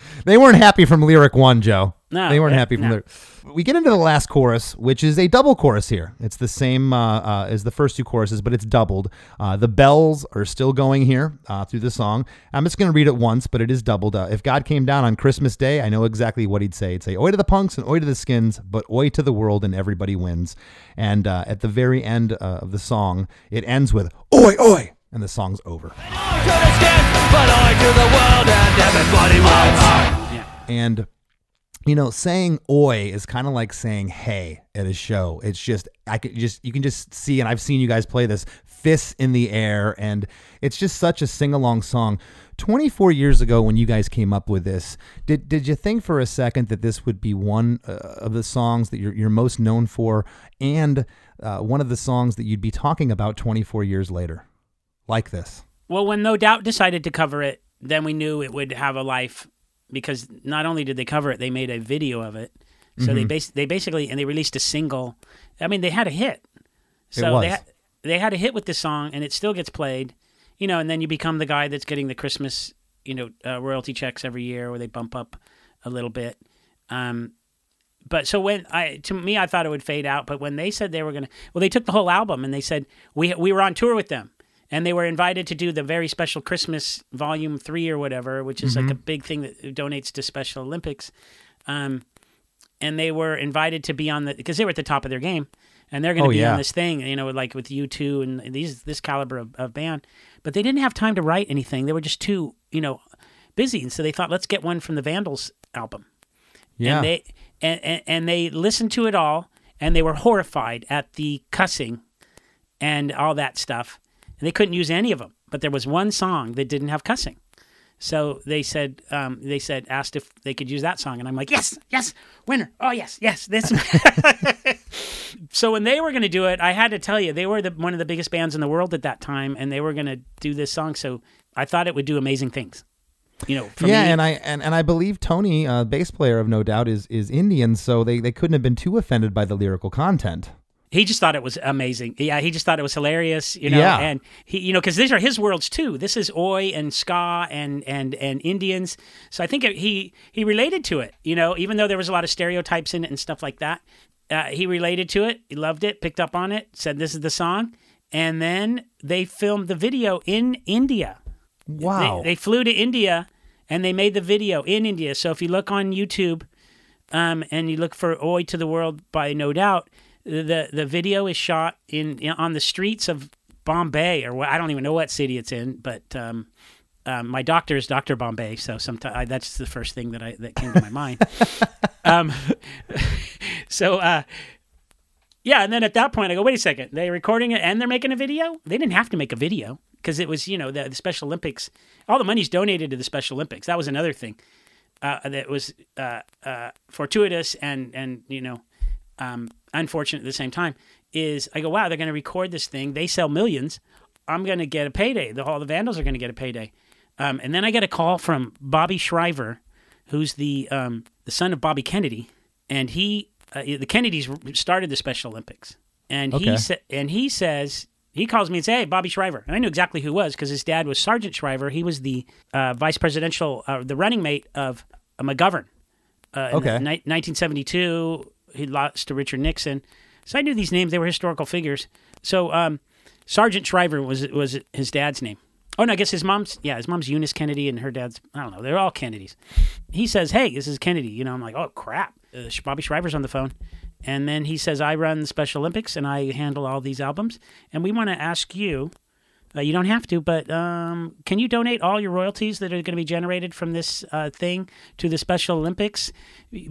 they weren't happy from lyric one, Joe. No, they weren't they- happy from no. lyric. We get into the last chorus, which is a double chorus here. It's the same uh, uh, as the first two choruses, but it's doubled. Uh, the bells are still going here uh, through the song. I'm just going to read it once, but it is doubled. Uh, if God came down on Christmas Day, I know exactly what he'd say. He'd say, "Oi to the punks and oi to the skins, but oi to the world and everybody wins." And uh, at the very end uh, of the song, it ends with "Oi, oi," and the song's over. I to the skin, but I to the world and everybody wins. And you know, saying "oi" is kind of like saying "hey" at a show. It's just I can just you can just see, and I've seen you guys play this fists in the air, and it's just such a sing along song. Twenty four years ago, when you guys came up with this, did did you think for a second that this would be one uh, of the songs that you're you're most known for, and uh, one of the songs that you'd be talking about twenty four years later, like this? well, when No Doubt decided to cover it, then we knew it would have a life because not only did they cover it, they made a video of it. So Mm-hmm. they bas- they basically and they released a single. I mean, they had a hit. So was. they ha- they had a hit with this song, and it still gets played. You know, and then you become the guy that's getting the Christmas, you know, uh, royalty checks every year, where they bump up a little bit. Um, but so when I to me, I thought it would fade out. But when they said they were gonna, well, they took the whole album and they said we we were on tour with them, and they were invited to do the very special Christmas Volume Three or whatever, which is Mm-hmm. like a big thing that donates to Special Olympics. Um, and they were invited to be on the because they were at the top of their game, and they're going to Oh, be yeah. on this thing, you know, like with U two and these this caliber of, of band. But they didn't have time to write anything. They were just too, you know, busy, and so they thought, let's get one from the Vandals album Yeah. and they and, and, and they listened to it all and they were horrified at the cussing and all that stuff. And they couldn't use any of them, but there was one song that didn't have cussing. So they said, um, they said, asked if they could use that song, and I'm like, yes, yes, winner. Oh yes, yes, this. so when they were going to do it, I had to tell you, they were the, one of the biggest bands in the world at that time, and they were going to do this song. So I thought it would do amazing things. You know, for yeah, me, and I and, and I believe Tony, uh, bass player of No Doubt, is is Indian, so they, they couldn't have been too offended by the lyrical content. He just thought it was amazing. Yeah, he just thought it was hilarious. You know, Yeah. and he, you know, because these are his worlds too. This is oi and ska and and and Indians. So I think it, he he related to it. You know, even though there was a lot of stereotypes in it and stuff like that, uh, he related to it. He loved it. Picked up on it. Said this is the song. And then they filmed the video in India. Wow. They, they flew to India and they made the video in India. So if you look on YouTube um, and you look for "Oi to the World" by No Doubt, the the video is shot in, in- on the streets of Bombay or what, I don't even know what city it's in, but. Um, um, my doctor is Doctor Bombay, so sometimes that's the first thing that I that came to my mind. um, so uh, yeah, and then at that point, I go, wait a second, they're recording it and they're making a video. They didn't have to make a video because it was, you know, the, the Special Olympics. All the money's donated to the Special Olympics. That was another thing uh, that was uh, uh, fortuitous and and you know um, unfortunate at the same time. Is I go, wow, they're going to record this thing. They sell millions. I'm going to get a payday. The, all the Vandals are going to get a payday. Um, and then I get a call from Bobby Shriver, who's the um, the son of Bobby Kennedy, and he uh, the Kennedys started the Special Olympics, and Okay. he sa- and he says he calls me and says, "Hey, Bobby Shriver," and I knew exactly who it was because his dad was Sargent Shriver. He was the uh, vice presidential, uh, the running mate of uh, McGovern. Uh, in Okay. ni- 1972, he lost to Richard Nixon. So I knew these names; they were historical figures. So um, Sargent Shriver was was his dad's name. Oh no, I guess his mom's yeah, his mom's Eunice Kennedy and her dad's I don't know. They're all Kennedys. He says, "Hey, this is Kennedy." You know, I'm like, "Oh crap!" Uh, Bobby Shriver's on the phone, and then he says, "I run the Special Olympics and I handle all these albums, and we want to ask you." Uh, you don't have to, but um, can you donate all your royalties that are going to be generated from this uh, thing to the Special Olympics?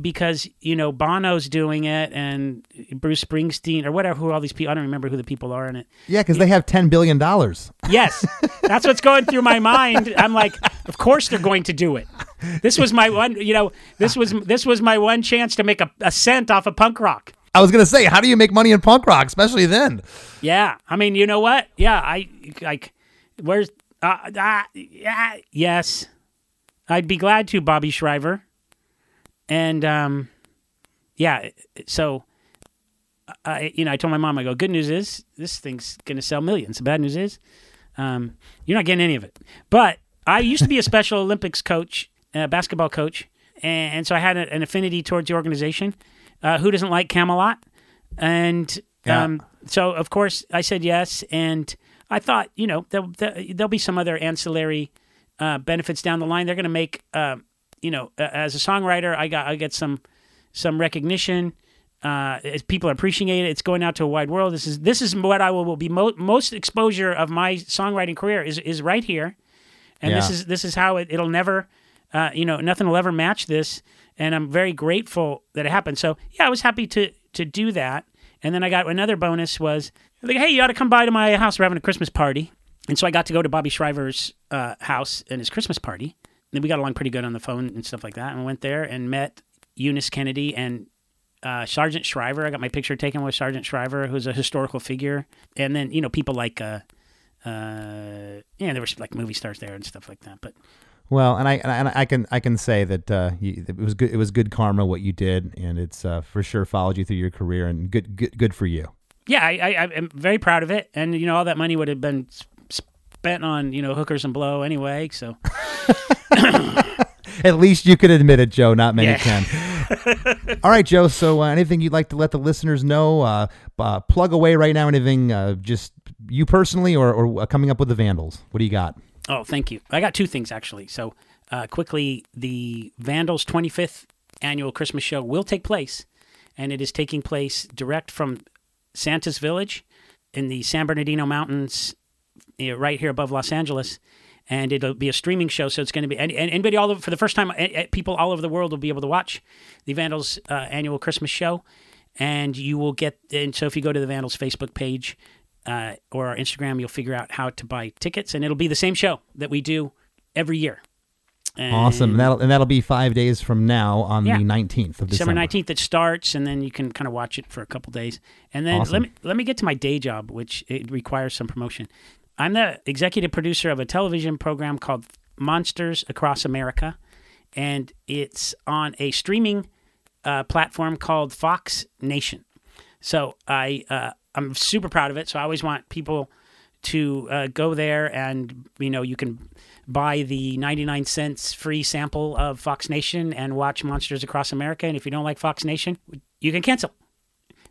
Because you know Bono's doing it, and Bruce Springsteen, or whatever. Who all these people? I don't remember who the people are in it. Yeah, because they have ten billion dollars. Yes, that's what's going through my mind. I'm like, of course they're going to do it. This was my one, you know, this was this was my one chance to make a, a cent off of punk rock. I was gonna say, how do you make money in punk rock, especially then? Yeah, I mean, you know what? Yeah, I like, where's uh, uh yeah, yes, I'd be glad to, Bobby Shriver, and um, yeah, so. I, you know, I told my mom, I go, good news is this thing's to sell millions. The bad news is, um, you're not getting any of it. But I used to be a Special Olympics coach, a basketball coach, and, and so I had a, an affinity towards the organization. Uh, who doesn't like Camelot? And Yeah. um, so, of course, I said yes. And I thought, you know, there'll, there'll be some other ancillary uh, benefits down the line. They're going to make, uh, you know, as a songwriter, I got I get some some recognition. Uh, as people appreciate it. It's going out to a wide world. This is this is what I will, will be mo- most exposure of my songwriting career is is right here, and this is this is how it, it'll never, uh, you know, nothing will ever match this. And I'm very grateful that it happened. So yeah, I was happy to to do that. And then I got another bonus was like, hey, you ought to come by to my house. We're having a Christmas party. And so I got to go to Bobby Shriver's uh, house and his Christmas party. And we got along pretty good on the phone and stuff like that. And went there and met Eunice Kennedy and uh, Sargent Shriver. I got my picture taken with Sargent Shriver, who's a historical figure. And then, you know, people like, uh, uh, yeah, there were like movie stars there and stuff like that. But Well, and I and I, can I can say that uh, you, it was good. It was good karma what you did, and it's uh, for sure followed you through your career, and good good good for you. yeah, I, I, I'm very proud of it. And, you know, all that money would have been spent on, you know, hookers and blow anyway. So, At least you could admit it, Joe. Not many Yeah. can. All right, Joe. So, uh, anything you'd like to let the listeners know? Uh, uh, plug away right now. Anything? Uh, just you personally, or, or coming up with the Vandals? What do you got? Oh, thank you. I got two things actually. So, uh, quickly, the Vandals 25th annual Christmas show will take place, and it is taking place direct from Santa's Village in the San Bernardino Mountains, know, right here above Los Angeles. And it'll be a streaming show, so it's going to be and, and anybody all over for the first time. eh, eh, People all over the world will be able to watch the Vandals uh, annual Christmas show. and you will get. And so if you go to the Vandals Facebook page uh, or our Instagram, you'll figure out how to buy tickets, and it'll be the same show that we do every year. And Awesome. And that'll and that'll be five days from now on Yeah. the nineteenth of December December. nineteenth it starts, and then you can kind of watch it for a couple days. And then Awesome. let me let me get to my day job, which it requires some promotion. I'm the executive producer of a television program called Monsters Across America, and it's on a streaming uh, platform called Fox Nation. So I uh, I'm super proud of it. So I always want people to uh, go there and you know you can buy the 99 cents free sample of Fox Nation and watch Monsters Across America. And if you don't like Fox Nation, you can cancel.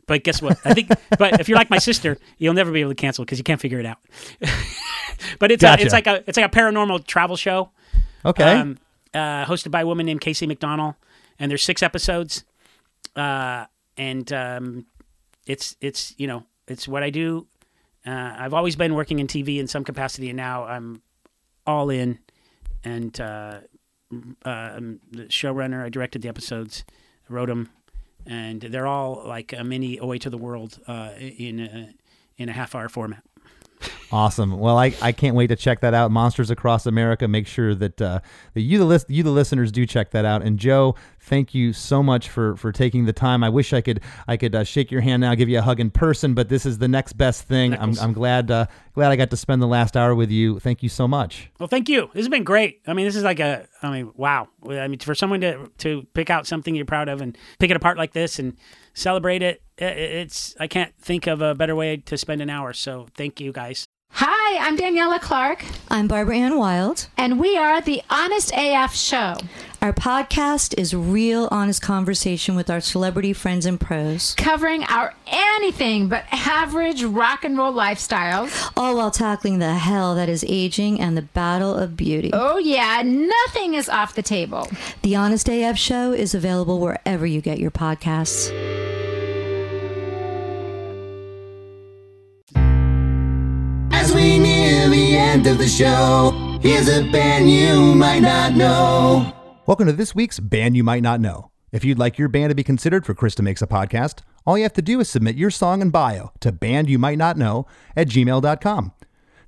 But guess what? I think. but if you're like my sister, you'll never be able to cancel because you can't figure it out. but it's Gotcha. a, it's like a it's like a paranormal travel show Okay. um, uh, hosted by a woman named Casey McDonald, and there's six episodes, uh, and um, it's it's you know it's what I do. Uh, I've always been working in TV in some capacity, and now I'm all in. And uh, uh, I'm the showrunner. I directed the episodes, wrote them, and they're all like a mini "Away to the world uh, in a, in a half hour format. Awesome. Well, I, I can't wait to check that out. Monsters Across America. Make sure that uh, that you the list you the listeners do check that out. And Joe, thank you so much for for taking the time. I wish I could I could uh, shake your hand now, give you a hug in person, but this is the next best thing. I'm, I'm glad uh, glad I got to spend the last hour with you. Thank you so much. Well, thank you. This has been great. I mean, this is like a, I mean, wow. I mean, for someone to to pick out something you're proud of and pick it apart like this and celebrate it, it's I can't think of a better way to spend an hour. So thank you guys. Hi, I'm Daniela Clark, I'm Barbara Ann Wild. and we are the Honest AF Show, Our podcast is real, honest conversation with our celebrity friends and pros, covering our anything but average rock and roll lifestyles. all while tackling the hell that is aging and the battle of beauty. Oh, yeah, nothing is off the table. The Honest AF Show is available wherever you get your podcasts. The end of the show, here's a band you might not know. Welcome to this week's Band You Might Not Know. If you'd like your band to be considered for Chris Demakes a Podcast, all you have to do is submit your song and bio to bandyoumightnotknow at gmail.com.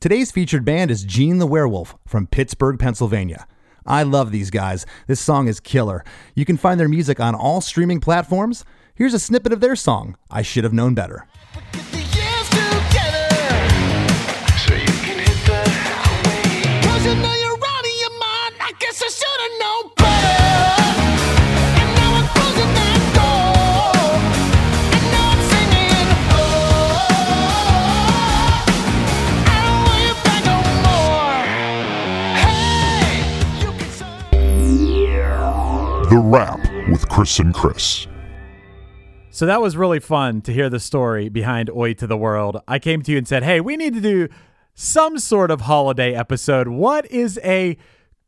Today's featured band is Gene the Werewolf from Pittsburgh, Pennsylvania. I love these guys. This song is killer. You can find their music on all streaming platforms. Here's a snippet of their song, I Should Have Known Better. Rap with Chris and Chris. So that was really fun to hear the story behind Oi to the World. I came to you and said, hey, we need to do some sort of holiday episode. What is a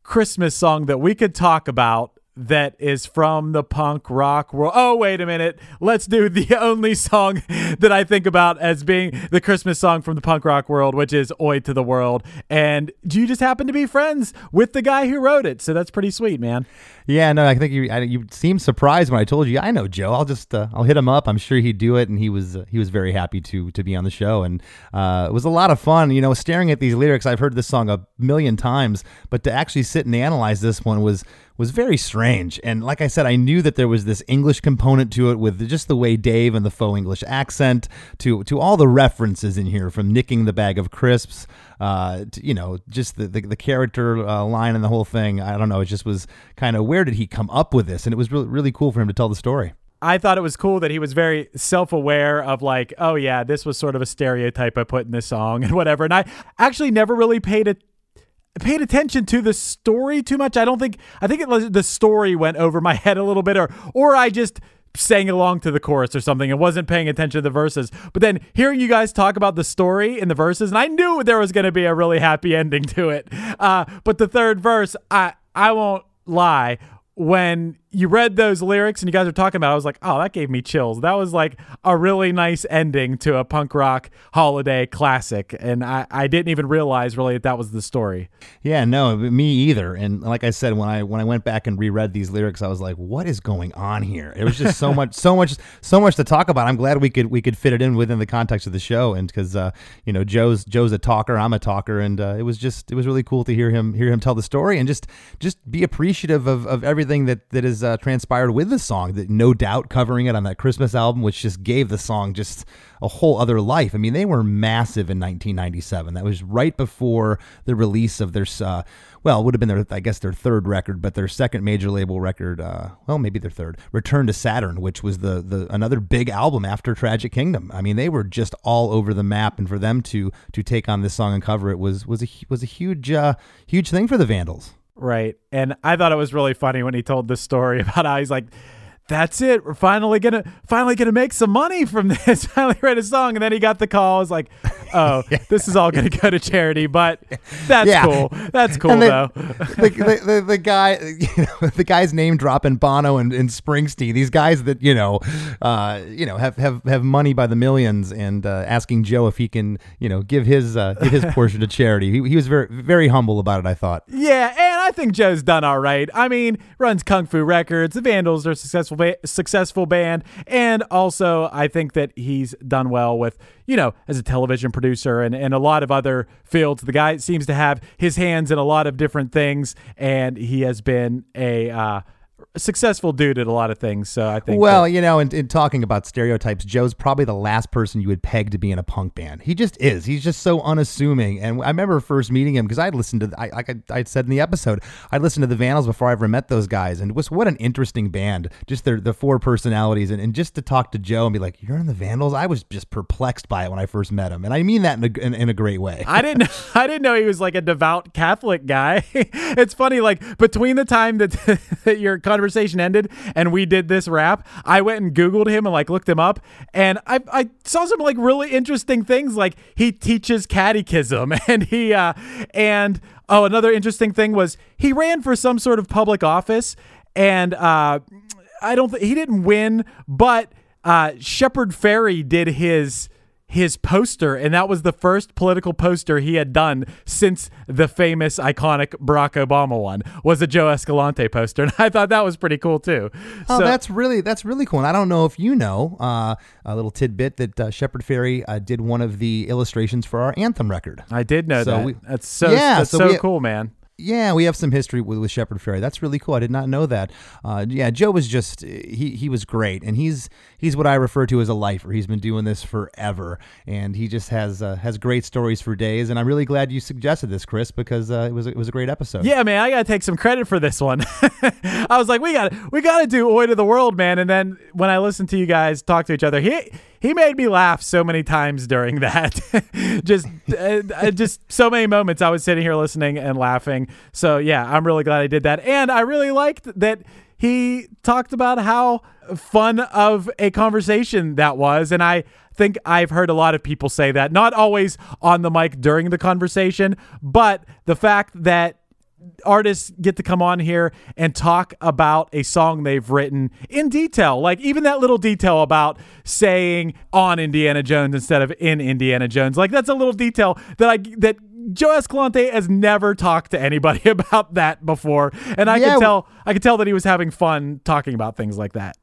Christmas song that we could talk about that is from the punk rock world? Oh, wait a minute. Let's do the only song that I think about as being the Christmas song from the punk rock world, which is Oi to the World. And you just happen to be friends with the guy who wrote it. So that's pretty sweet, man. Yeah, no, I think you I, you seemed surprised when I told you. I know Joe. I'll just uh, I'll hit him up. I'm sure he'd do it, and he was uh, he was very happy to to be on the show, and uh, it was a lot of fun. You know, staring at these lyrics. I've heard this song a million times, but to actually sit and analyze this one was was very strange. And like I said, I knew that there was this English component to it with just the way Dave and the faux English accent to to all the references in here from nicking the bag of crisps uh, you know, just the the, the character uh, line and the whole thing. I don't know. It just was kind of where did he come up with this? And it was really really cool for him to tell the story. I thought it was cool that he was very self aware of like, oh yeah, this was sort of a stereotype I put in this song and whatever. And I actually never really paid it paid attention to the story too much. I don't think I think it the story went over my head a little bit or or I just sang along to the chorus or something and wasn't paying attention to the verses. But then hearing you guys talk about the story in the verses, and I knew there was going to be a really happy ending to it. Uh, but the third verse, I I won't lie, when you read those lyrics and you guys are talking about, it, I was like, oh, that gave me chills. That was like a really nice ending to a punk rock holiday classic, and I, I didn't even realize really that that was the story. Yeah, no, me either. And like I said, when I when I went back and reread these lyrics, I was like, "What is going on here?" It was just so much, so much, so much to talk about. I'm glad we could we could fit it in within the context of the show, and because uh, you know Joe's Joe's a talker, I'm a talker, and uh, it was just it was really cool to hear him hear him tell the story and just just be appreciative of, of everything that that uh, transpired with the song. That no doubt covering it on that Christmas album, which just gave the song just a whole other life. I mean, they were massive in 1997. That was right before the release of their, uh, well, it would have been their, I guess, their third record, but their second major label record, uh, well, maybe their third, Return to Saturn, which was the the another big album after Tragic Kingdom. I mean, they were just all over the map, and for them to to take on this song and cover it was was a was a huge uh, huge thing for the Vandals. Right. And I thought it was really funny when he told this story about how he's like, that's it. We're finally gonna finally gonna make some money from this. finally read a song, and then he got the call. I was like, "Oh, this is all gonna go to charity." But that's Yeah. cool. That's cool And though. the, the, the, the guy, you know, the guy's name dropping Bono and, and Springsteen. These guys that you know, uh, you know, have, have, have money by the millions, and uh, asking Joe if he can, you know, give his uh, give his portion to charity. He, he was very very humble about it. I thought. Yeah, and I think Joe's done all right. I mean, runs Kung Fu Records. The Vandals are a successful ba- successful band, and also I think that he's done well with you know as a television producer and and a lot of other fields. The guy seems to have his hands in a lot of different things, and he has been a uh, successful dude at a lot of things. So I think Well, that- you know, in, in talking about stereotypes, Joe's probably the last person you would peg to be in a punk band. He just is. He's just so unassuming. And I remember first meeting him because I'd listened to, I, like I, I said in the episode, I listened to the Vandals before I ever met those guys, and was what an interesting band. Just their the four personalities, and, and just to talk to Joe and be like, "You're in the Vandals." I was just perplexed by it when I first met him, and I mean that in a, in, in a great way. I didn't I didn't know he was like a devout Catholic guy. it's funny, like between the time that, that your conversation ended and we did this rap, I went and Googled him and like looked him up and I, I saw some like really interesting things like he teaches catechism and he uh and oh another interesting thing was he ran for some sort of public office and uh I don't think he didn't win, but uh Shepard Fairey did his his poster, and that was the first political poster he had done since the famous, iconic Barack Obama one. Was a Joe Escalante poster, and I thought that was pretty cool too. Oh, So- that's really that's really cool. And I don't know if you know uh, a little tidbit that uh, Shepard Fairey uh, did one of the illustrations for our anthem record. I did know So that. we- that's so Yeah, that's so so, we- cool, man. Yeah, we have some history with, with Shepard Fairey. That's really cool. I did not know that. Uh, yeah, Joe was just he he was great, and he's he's what I refer to as a lifer. He's been doing this forever, and he just has uh, has great stories for days. And I'm really glad you suggested this, Chris, because uh, it was it was a great episode. Yeah, man, I gotta take some credit for this one. I was like, we got we gotta do Oi to the World, man. And then when I listened to you guys talk to each other, he he made me laugh so many times during that. just uh, uh, just so many moments I was sitting here listening and laughing. So yeah, I'm really glad I did that, and I really liked that he talked about how fun of a conversation that was and i think i've heard a lot of people say that not always on the mic during the conversation but the fact that artists get to come on here and talk about a song they've written in detail. Like even that little detail about saying on Indiana Jones instead of in Indiana Jones. Like that's a little detail that I that Joe Escalante has never talked to anybody about that before. And I Yeah, could tell I could tell that he was having fun talking about things like that.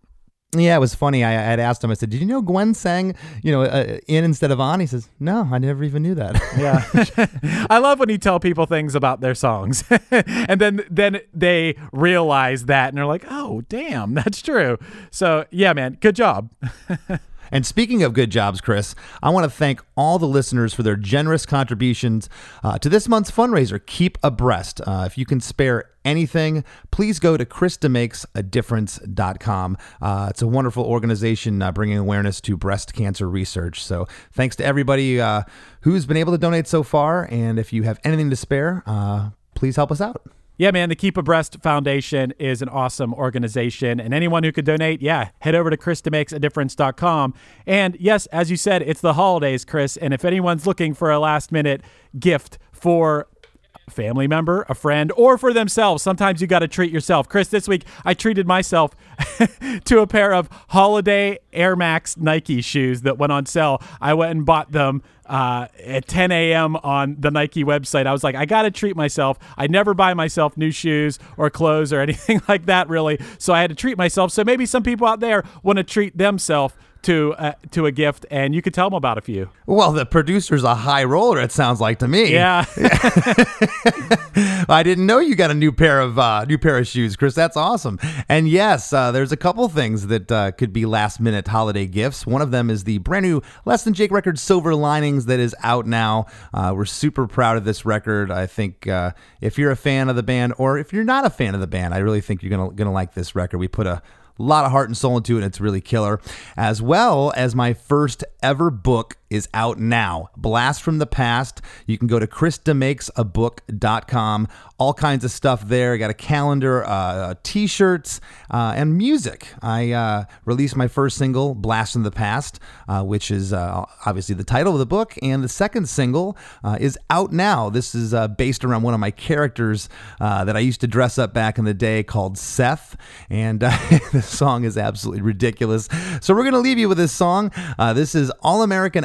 Yeah, it was funny. I, I had asked him. I said, "Did you know Gwen sang, you know, uh, in instead of on?" He says, "No, I never even knew that." Yeah. I love when you tell people things about their songs and then then they realize that and they're like, "Oh, damn, that's true." So, yeah, man, good job. And speaking of good jobs, Chris, I want to thank all the listeners for their generous contributions uh, to this month's fundraiser, Keep Abreast. Uh, if you can spare anything, please go to ChrisDemakesADifference.com. Uh, it's a wonderful organization uh, bringing awareness to breast cancer research. So thanks to everybody uh, who's been able to donate so far. And if you have anything to spare, uh, please help us out. Yeah, man, the Keep Abreast Foundation is an awesome organization. And anyone who could donate, yeah, head over to ChrisDemakesADifference.com. And yes, as you said, it's the holidays, Chris. And if anyone's looking for a last minute gift for family member, a friend, or for themselves. Sometimes you got to treat yourself. Chris, this week I treated myself to a pair of holiday Air Max Nike shoes that went on sale. I went and bought them uh, at 10 a.m. on the Nike website. I was like, I got to treat myself. I never buy myself new shoes or clothes or anything like that, really. So I had to treat myself. So maybe some people out there want to treat themselves to uh, to a gift, and you could tell them about a few. Well, the producer's a high roller. It sounds like to me. Yeah. I didn't know you got a new pair of uh, new pair of shoes, Chris. That's awesome. And yes, uh, there's a couple things that uh, could be last minute holiday gifts. One of them is the brand new Less Than Jake record, Silver Linings, that is out now. Uh, we're super proud of this record. I think uh, if you're a fan of the band, or if you're not a fan of the band, I really think you're gonna gonna like this record. We put a lot of heart and soul into it, and it's really killer. As well as my first ever book is out now. Blast from the Past. You can go to ChrisDemakesABook.com. All kinds of stuff there. I got a calendar, uh, t-shirts, uh, and music. I uh, released my first single, Blast from the Past, uh, which is uh, obviously the title of the book, and the second single uh, is out now. This is uh, based around one of my characters uh, that I used to dress up back in the day called Seth, and uh, the song is absolutely ridiculous. So we're gonna leave you with this song. Uh, this is All American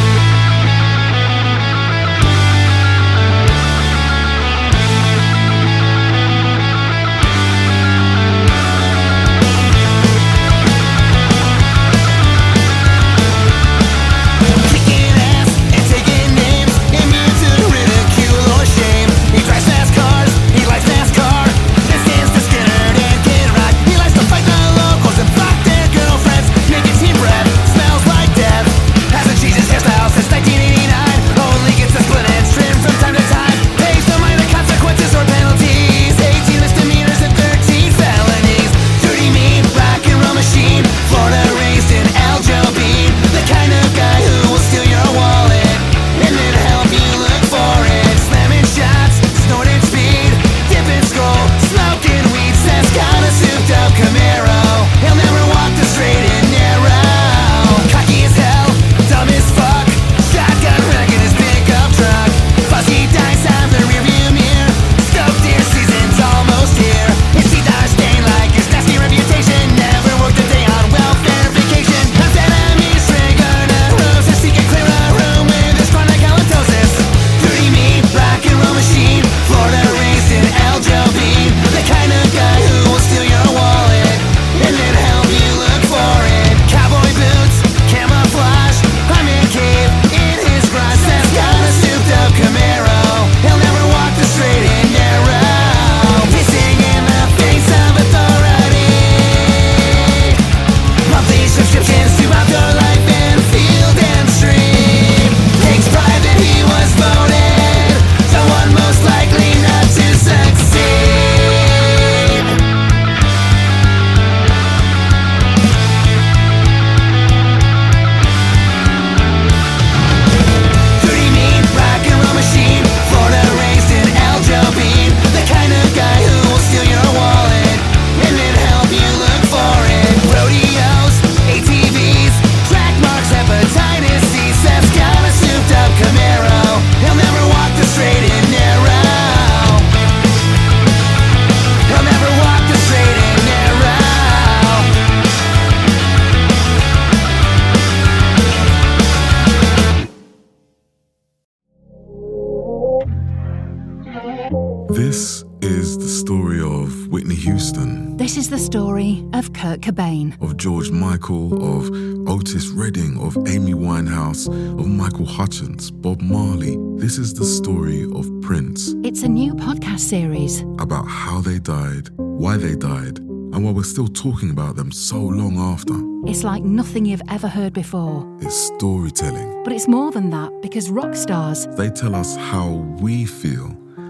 Of Michael Hutchence, Bob Marley. This is the story of Prince, It's a new podcast series. about how they died, why they died, and why we're still talking about them so long after. It's like nothing you've ever heard before. It's storytelling. But it's more than that because rock stars, They tell us how we feel.